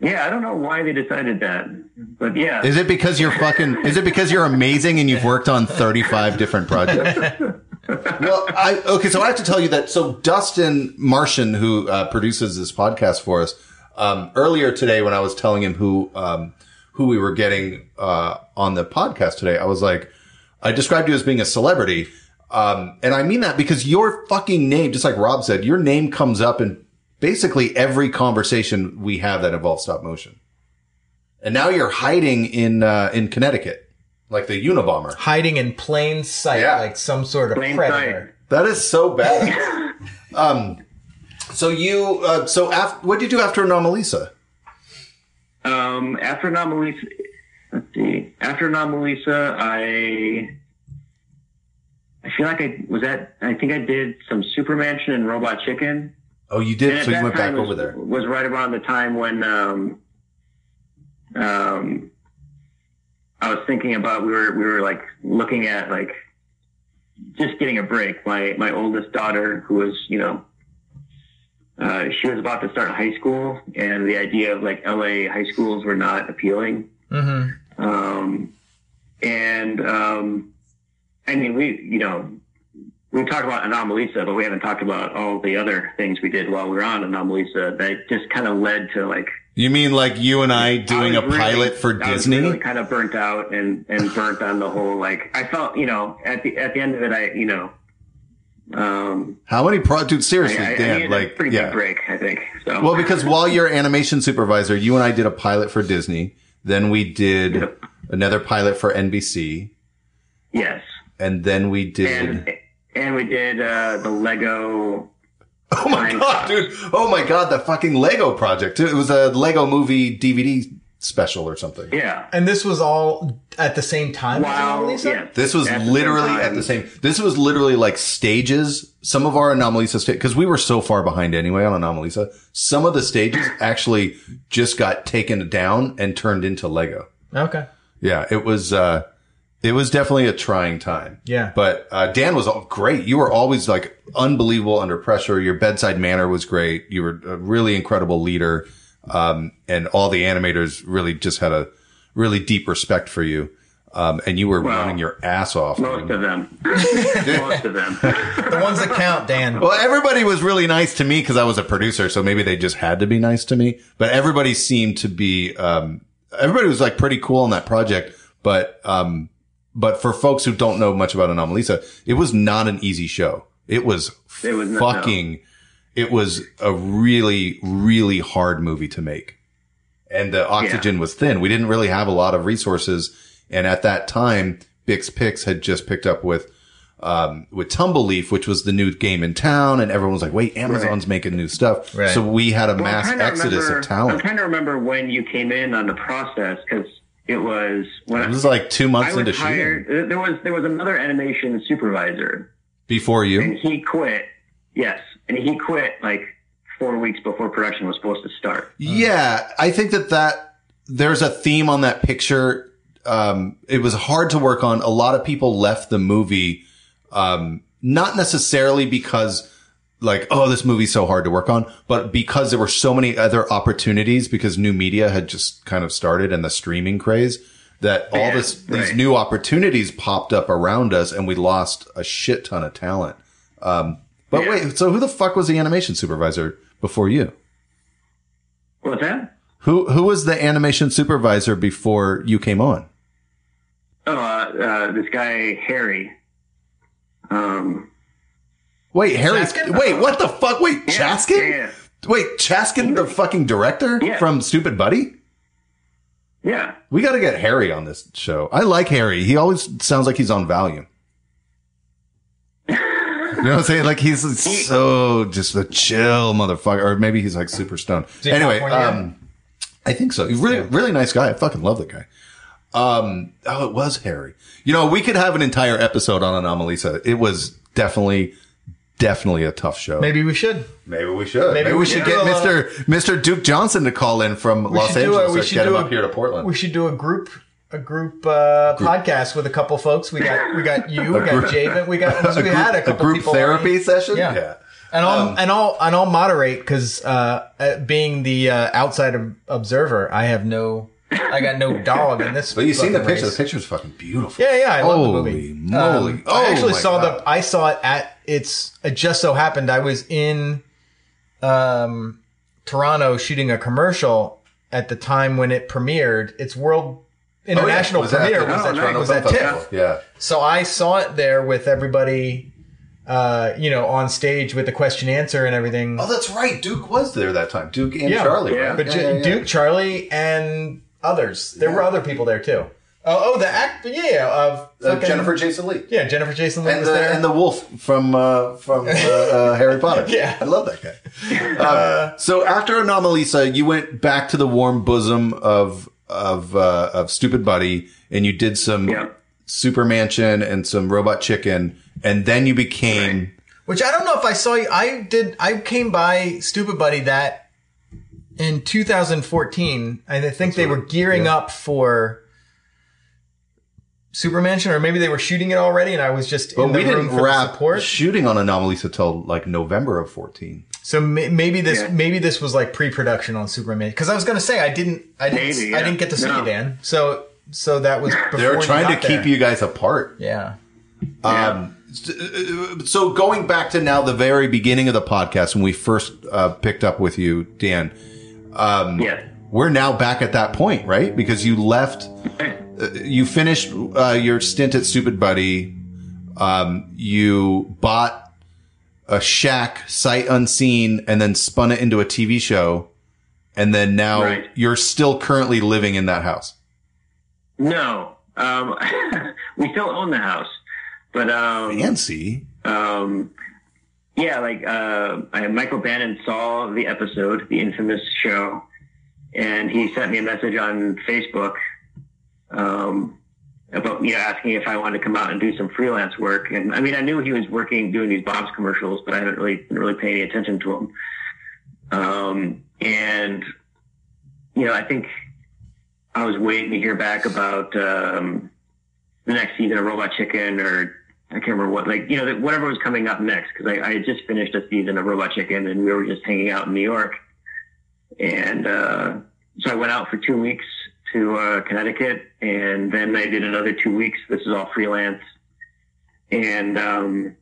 Yeah, I don't know why they decided that, but yeah, Is it because you're fucking? Is it because you're amazing and you've worked on 35 different projects? (laughs) well, I okay. So I have to tell you that. So Dustin Martian, who uh, produces this podcast for us, um, earlier today when I was telling him who um, who we were getting uh, on the podcast today, I was like, I described you as being a celebrity, um, and I mean that because your fucking name, just like Rob said, your name comes up in basically every conversation we have that involves stop motion. And now you're hiding in uh, in Connecticut, like the Unabomber. Hiding in plain sight, Yeah. like some sort of Plain predator. That is so bad. (laughs) um, so you, uh, so af- what did you do after Anomalisa? Um, after Anomalisa, let's see. After Anomalisa, I I feel like I was at. I think I did some Super Mansion and Robot Chicken. Oh, you did. at So you went back was, over there. Was right around the time when um, um, I was thinking about we were we were like looking at like just getting a break. My my oldest daughter, who was you know, uh, she was about to start high school, and the idea of like LA high schools were not appealing. Mm-hmm. Um, and um, I mean, we you know we talked about Anomalisa, but we haven't talked about all the other things we did while we were on Anomalisa that just kind of led to like You mean like you and I doing I a really- pilot for Disney? really kind of burnt out and and burnt on the whole like I felt you know at the at the end of it I you know um How many pro? Dude, seriously, I, I Dan. like, pretty yeah. big break I think so Well, because while you're animation supervisor, you and I did a pilot for Disney. Then we did Yep. another pilot for NBC, yes and then we did. and and we did uh the Lego (laughs) oh my god, Cop. dude! Oh my god, the fucking Lego project. It was a Lego movie DVD special or something. yeah And this was all at the same time wow as Anomalisa? yes This was At the literally at the same. This was literally like stages. Some of our Anomalisa stage because we were so far behind anyway on Anomalisa. Some of the stages (laughs) actually just got taken down and turned into Lego. Okay. Yeah, it was. uh It was definitely a trying time. Yeah. but uh, Dan was all great. You were always like unbelievable under pressure. Your bedside manner was great. You were a really incredible leader, um, and all the animators really just had a really deep respect for you. Um, and you were Wow. running your ass off. most of them (laughs) most of them The ones that count, Dan. Well, everybody was really nice to me because I was a producer, so maybe they just had to be nice to me. But everybody seemed to be, um, everybody was like pretty cool on that project. But, um, but for folks who don't know much about Anomalisa, it was not an easy show. It was, It was not- fucking, it was a really, really hard movie to make. And the oxygen was thin. We didn't really have a lot of resources. And at that time, Bix Pix had just picked up with, um, with Tumbleleaf, which was the new game in town, and everyone was like, "Wait, Amazon's making new stuff." Right. So we had a Well, mass exodus remember- of talent. I'm trying to remember when you came in on the process because it was when It was like two months I into was shooting. There was there was another animation supervisor, before you, and he quit. Yes, and he quit like four weeks before production was supposed to start. Yeah, I think that that there's a theme on that picture. Um, it was hard to work on. A lot of people left the movie, um, not necessarily because like, oh, this movie's so hard to work on, but because there were so many other opportunities because new media had just kind of started and the streaming craze that all Yeah, this, these new opportunities popped up around us and we lost a shit ton of talent. Um, but Yeah. wait, so who the fuck was the animation supervisor before you? What's that? Who who was the animation supervisor before you came on? Oh, uh, uh, this guy Harry. Um, Wait, Harry. Chaskin? Wait, what the fuck? Wait, yeah, Chaskin? Yeah, Wait, Chaskin, the fucking director Yeah. from Stupid Buddy? Yeah. We got to get Harry on this show. I like Harry. He always sounds like he's on Valium. You know what I'm saying? Like he's (laughs) so just a chill motherfucker, or maybe he's like super stoned. Anyway, um, I think so. He's really, really nice guy. I fucking love that guy. Um, oh, it was Harry. You know, we could have an entire episode on Anomalisa. It was definitely, definitely a tough show. Maybe we should. Maybe we should. Maybe, Maybe we should get Mr. Mr. Duke Johnson to call in from We Los do a- Angeles. we or should get him do up a- here to Portland. We should do a group a group uh podcast with a couple folks. We got we got you, we got group- Javen, we got (laughs) we group- had a couple group people therapy already. session. Yeah. And I'll and I'll and I'll moderate because uh, uh, being the uh, outside observer, I have no, I got no dog in this. But you seen the picture? race. The picture's fucking beautiful. Yeah, yeah, I love the Holy movie. moly. Um, Oh I actually my saw God. the. I saw it at. It's. It just so happened I was in, um, Toronto shooting a commercial at the time when it premiered. Its world international Oh, Was that premiere the- was at, Toronto was Film at TIFF. Yeah. So I saw it there with everybody, uh, you know, on stage with the question answer and everything. Oh, that's right. Duke was there that time. Duke and Yeah. Charlie. Yeah. right? But Yeah, yeah, yeah. Duke, Charlie, and others. There were other people there too. Oh, oh, the act. Yeah, yeah, of Uh, fucking- Jennifer Jason Leigh. Yeah, Jennifer Jason Leigh And was the, there. and the wolf from uh, from uh, uh, (laughs) Harry Potter. Yeah. I love that guy. Um, so after Anomalisa, you went back to the warm bosom of of uh, of Stupid Buddy, and you did some Yeah. Super Mansion and some Robot Chicken, and then you became Which I don't know if I saw you. I did. I came by Stupid Buddy that in 2014, and I think they were gearing up for Super Mansion, or maybe they were shooting it already, and I was just But in the we room didn't for the wrap support. shooting on Anomalisa till like November of 14. So may, maybe this Yeah. maybe this was like pre-production on Superman because I was gonna say I didn't I didn't Maybe, I didn't get to see No. you Dan. So so that was before They were trying to got keep there. you guys apart. Yeah. Um, so going back to now the very beginning of the podcast when we first uh, picked up with you, Dan, Yes. We're now back at that point, right? Because you left, uh, you finished uh, your stint at Stupid Buddy. Um, you bought a shack sight unseen and then spun it into a TV show. And then now Right. you're still currently living in that house. No. Um, (laughs) we still own the house, but um, Fancy. um, yeah, like uh, I, Michael Bannon saw the episode, the infamous show, and he sent me a message on Facebook um, about you know asking if I wanted to come out and do some freelance work. And I mean, I knew he was working doing these Bob's commercials, but I didn't really didn't really paying any attention to him. Um, and you know, I think I was waiting to hear back about um, the next season of Robot Chicken or I can't remember what, like, you know, whatever was coming up next, because I, I had just finished a season of Robot Chicken and we were just hanging out in New York. And uh, so I went out for two weeks to uh, Connecticut and then I did another two weeks. This is all freelance. And um,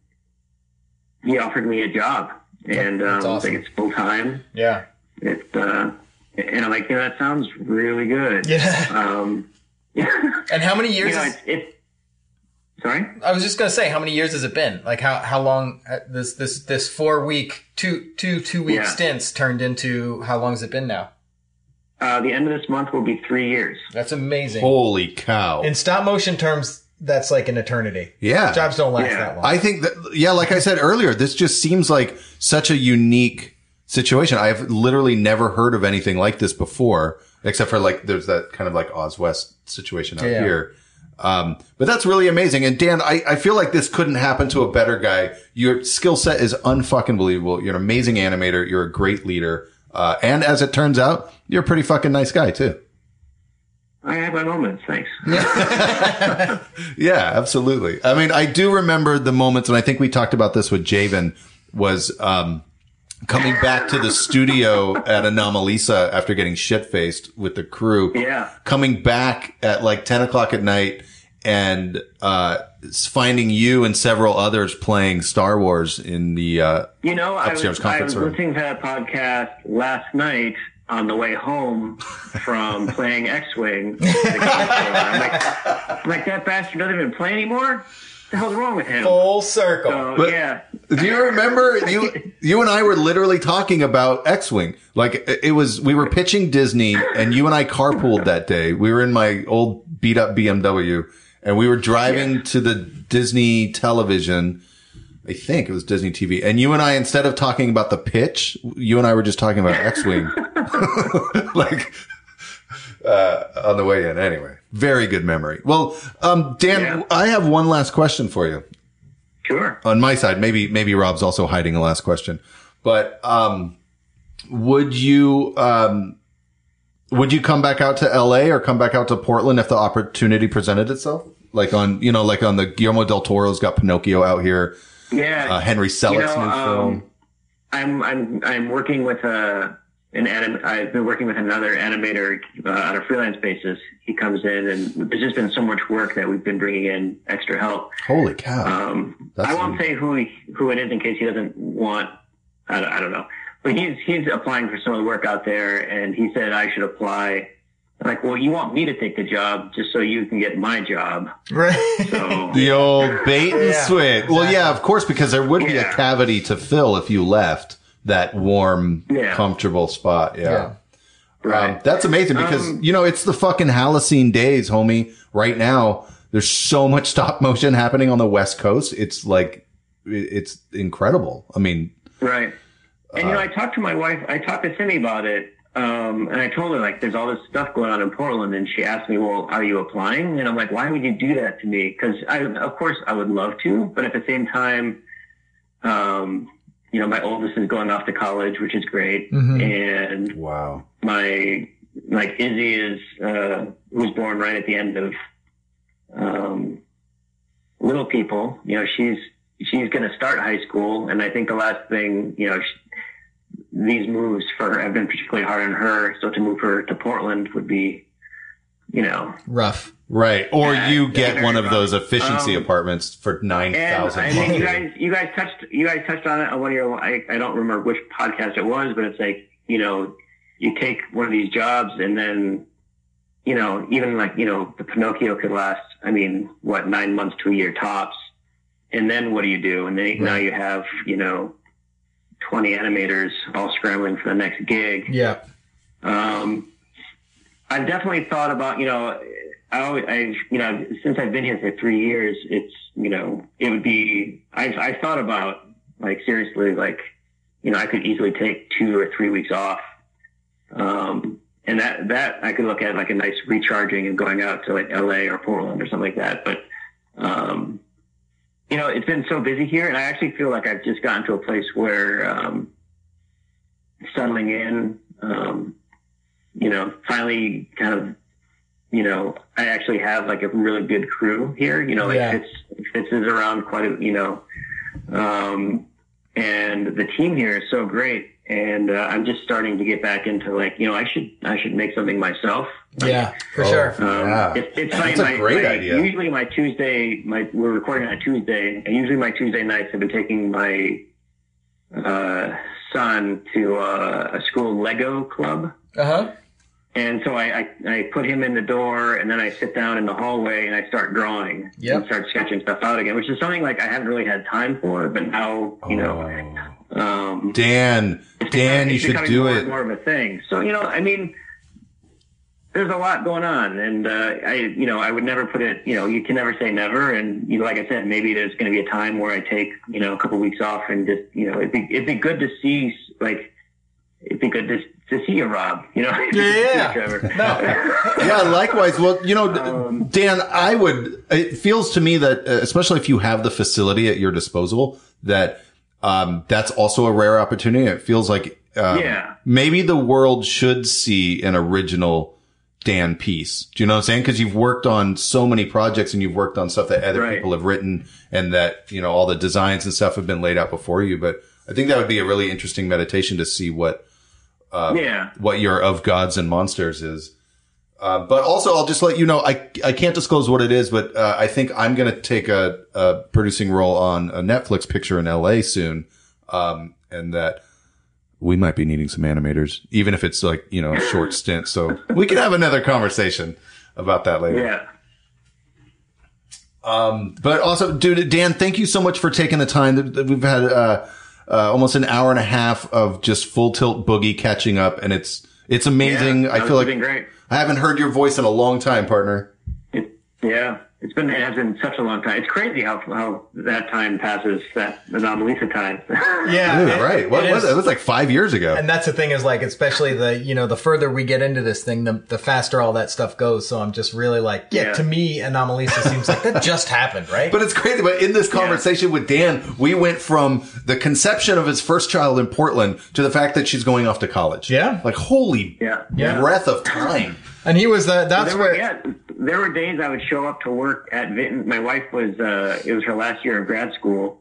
he offered me a job. And um, awesome. like it's full time. Yeah. It's, uh, and I'm like, you know, that sounds really good. Yeah. Um, (laughs) And how many you years? know, is, it's, it's, sorry? I was just gonna say, how many years has it been? Like how how long uh, this this this four week two two two week Yeah. stints turned into how long has it been now? Uh, the end of this month will be three years. That's amazing. Holy cow. In stop motion terms, that's like an eternity. yeah. Jobs don't last Yeah. that long. I think that, yeah, like I said earlier, this just seems like such a unique situation. I've literally never heard of anything like this before, except for like, there's that kind of like Oz West situation out Yeah. here. Um, but that's really amazing. And Dan, I, I feel like this couldn't happen to a better guy. Your skill set is unfucking believable. You're an amazing animator. You're a great leader. Uh, and as it turns out, you're a pretty fucking nice guy too. I have my moments, thanks. (laughs) (laughs) Yeah, absolutely. I mean, I do remember the moments, and I think we talked about this with Javen, was um, coming back to the studio at Anomalisa after getting shit faced with the crew. Yeah. Coming back at like 10 o'clock at night and uh, finding you and several others playing Star Wars in the. Uh, You know, I was, Upstairs I was room. listening to that podcast last night on the way home from (laughs) playing X-Wing. at the game store. I'm like, I'm like, that bastard doesn't even play anymore. the hell's wrong with him? Full circle. So, But- yeah. Do you remember (laughs) you you and I were literally talking about X-wing? Like it it was we were pitching Disney and you and I carpooled that day. We were in my old beat up BMW and we were driving to the Disney television. I think it was Disney TV. And you and I instead of talking about the pitch, you and I were just talking about X-wing. (laughs) (laughs) like uh, on the way in anyway. Very good memory. Well, um Dan, Yeah. I have one last question for you Sure. on my side, maybe maybe Rob's also hiding a last question, but um, would you um, would you come back out to L.A. or come back out to Portland if the opportunity presented itself? Like on you know like on the Guillermo del Toro's got Pinocchio out here, Yeah. uh, Henry Selick's You know, new um, film. I'm I'm I'm working with a an anim. I've been working with another animator uh, on a freelance basis. He comes in, and there's just been so much work that we've been bringing in extra help. Holy cow! Um, I won't say who he, who it is in case he doesn't want. I don't, I don't know, but he's he's applying for some of the work out there, and he said I should apply. I'm like, well, you want me to take the job just so you can get my job? Right. So (laughs) the old bait and Yeah, switch. Well, yeah, of course, because there would be a cavity to fill if you left that warm, Yeah. comfortable spot. Yeah. right. Um, that's amazing because, Um, you know, it's the fucking Halcyon days, homie. Right now, there's so much stop motion happening on the West Coast. It's like, it's incredible. I mean, Right. And you know, I talked to my wife. I talked to Timmy about it, um, and I told her like, "There's all this stuff going on in Portland," and she asked me, "Well, are you applying?" And I'm like, "Why would you do that to me?" Because I, of course, I would love to, but at the same time, um, you know, my oldest is going off to college, which is great, Mhm. and wow. my like Izzy is uh, was born right at the end of um, Little People. You know, she's she's going to start high school, and I think the last thing you know. She, these moves for have been particularly hard on her. So to move her to Portland would be, you know, Rough. Right. Or Yeah, you get very one of rough. those efficiency Um, apartments for and 9000 I mean, you guys, you guys touched, you guys touched on it on one of your, I, I don't remember which podcast it was, but it's like, you know, you take one of these jobs and then, you know, even like, you know, the Pinocchio could last, I mean, what, nine months to a year tops. And then what do you do? And then now you have, you know, 20 animators all scrambling for the next gig. Yeah. Um, I've definitely thought about, you know, I always, I, you know, since I've been here for three years, it's, you know, it would be, I, I thought about, like, seriously, like, you know, I could easily take two or three weeks off. Um, and that, that I could look at like a nice recharging and going out to like LA or Portland or something like that. But, um, you know, it's been so busy here and I actually feel like I've just gotten to a place where, um, settling in, um, you know, finally kind of, you know, I actually have like a really good crew here, you know, like Yeah. Fitz, Fitz is around quite a, you know, um, and the team here is so great. And, uh, I'm just starting to get back into like, you know, I should, I should make something myself. Yeah, for Oh. sure. Um, Yeah. it's, it's funny. That's a my, great my- idea. Usually my Tuesday, my, we're recording on a Tuesday and usually my Tuesday nights have been taking my, uh, son to uh, a school Lego club. Uh huh. And so I, I, I put him in the door and then I sit down in the hallway and I start drawing Yep. and start sketching stuff out again, which is something like I haven't really had time for, but now, you know, Oh. Um, Dan, Dan, you should do more, it. More of a thing. So you know, I mean, there's a lot going on, and uh, I, you know, I would never put it. You know, you can never say never, and you know, like I said, maybe there's going to be a time where I take, you know, a couple weeks off and just, you know, it'd be it'd be good to see, like, it'd be good to to see you, Rob. You know, (laughs) Yeah. (laughs) Trevor. (laughs) yeah, likewise. Well, you know, Um, Dan, I would, it feels to me that, uh, especially if you have the facility at your disposal, that, um, that's also a rare opportunity. It feels like, um, Yeah. maybe the world should see an original Dan piece. Do you know what I'm saying? Cause you've worked on so many projects and you've worked on stuff that other Right. people have written and that, you know, all the designs and stuff have been laid out before you. But I think that would be a really interesting meditation to see what, uh, yeah. what your of gods and monsters is. Uh, but also, I'll just let you know, I, I can't disclose what it is, but, uh, I think I'm going to take a, a producing role on a Netflix picture in LA soon. Um, and that we might be needing some animators, even if it's like, you know, a short (laughs) stint. So we can have another conversation about that later. Yeah. Um, but also, dude, Dan, thank you so much for taking the time. that We've had uh, uh, almost an hour and a half of just full tilt boogie catching up, and it's it's amazing. Yeah, I feel like great. I haven't heard your voice in a long time, partner. Yeah, it's been it has been such a long time. It's crazy how how that time passes. That Anomalisa time. (laughs) Yeah, Dude, it- right? What it was is- it? It was like five years ago. And that's the thing is like, especially the, you know, the further we get into this thing, the, the faster all that stuff goes. So I'm just really like, yeah, Yeah. to me, Anomalisa seems like that (laughs) just happened, right? But it's crazy. But in this conversation with Dan, we went from the conception of his first child in Portland to the fact that she's going off to college. Yeah. Like, holy Yeah. Yeah. breath of time. (laughs) and he was the, that's there where, were, yeah, there were days I would show up to work at Vinton. My wife was, uh, it was her last year of grad school,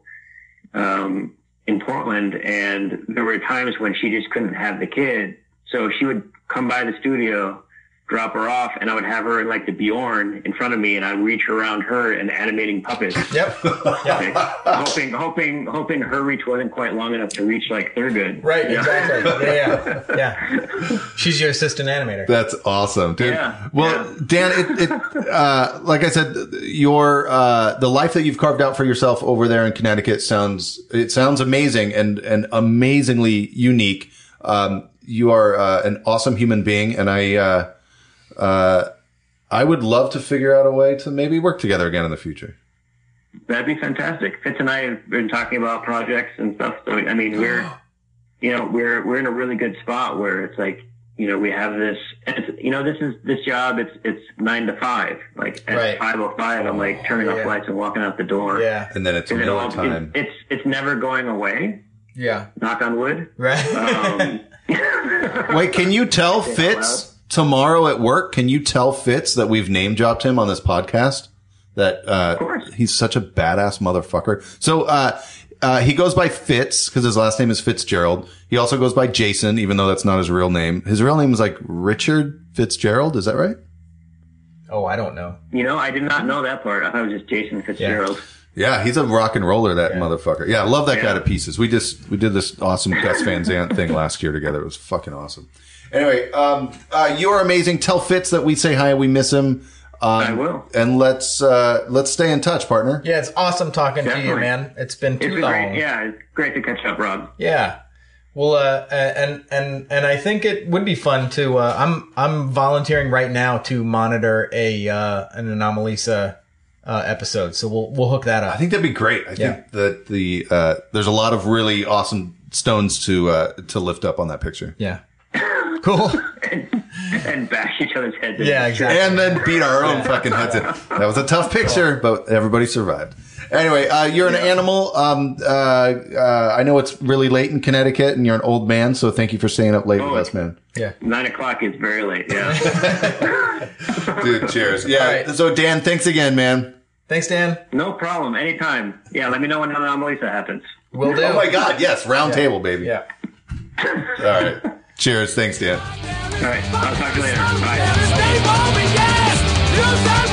um, in Portland. And there were times when she just couldn't have the kid. So she would come by the studio, drop her off, and I would have her in like the Bjorn in front of me and I'd reach around her and animating puppets. yep. (laughs) Okay. hoping, hoping, hoping her reach wasn't quite long enough to reach like Thurgood. Right, Yeah. exactly. Yeah, yeah, (laughs) yeah. She's your assistant animator. That's awesome, dude. Yeah, well, yeah. Dan, it, it uh, like I said, your uh, the life that you've carved out for yourself over there in Connecticut sounds it sounds amazing and and amazingly unique. Um, you are uh, an awesome human being, and I uh, I would love to figure out a way to maybe work together again in the future. That'd be fantastic. Fitz and I have been talking about projects and stuff. So I mean, we're, (gasps) you know, we're we're in a really good spot where it's like, you know, we have this. It's, you know, this is this job. It's it's nine to five. Like at Right. five oh five, I'm like turning Yeah. off lights and walking out the door. Yeah, And then it's And it all, time. it's it's never going away. yeah, Knock on wood. right. Um, (laughs) Wait, can you tell (laughs) Say it Fitz tomorrow at work? Can you tell Fitz that we've name dropped him on this podcast? That uh, course. he's such a badass motherfucker. So uh, uh, he goes by Fitz because his last name is Fitzgerald. He also goes by Jason, even though that's not his real name. His real name is like Richard Fitzgerald. Is that right? oh, I don't know. you know, I did not know that part. I thought it was just Jason Fitzgerald. Yeah, he's a rock and roller, that motherfucker. Yeah, I love that guy Yeah. to pieces. We just we did this awesome Gus Van Sant thing last year together. It was fucking awesome. Anyway, um, uh, you're amazing. Tell Fitz that we say hi. We miss him. Um, I will. And let's uh, let's stay in touch, partner. Yeah, it's awesome talking to you, man. It's been It's too been long. great. Yeah, it's great to catch up, Rob. Yeah. Well, uh, and and and I think it would be fun to. Uh, I'm I'm volunteering right now to monitor a uh, an Anomalisa uh, episode, so we'll we'll hook that up. I think that'd be great. I Yeah. think that the uh, there's a lot of really awesome stones to uh, to lift up on that picture. Yeah. Cool. (laughs) and bash each other's heads. in. Yeah, exactly. and then beat our own fucking heads in. That was a tough picture, but everybody survived. Anyway, uh, you're an animal. Um, uh, uh, I know it's really late in Connecticut, and you're an old man, so thank you for staying up late Oh, with us, man. Yeah. Nine o'clock is very late. Yeah. (laughs) Dude, cheers. Yeah. right. So, Dan, thanks again, man. Thanks, Dan. no problem. Anytime. Yeah. Let me know when Anomalisa happens. We'll do. Oh my God, yes, round table, baby. Yeah. All right. Cheers. Thanks, Dan. All right. I'll talk to you later. Bye.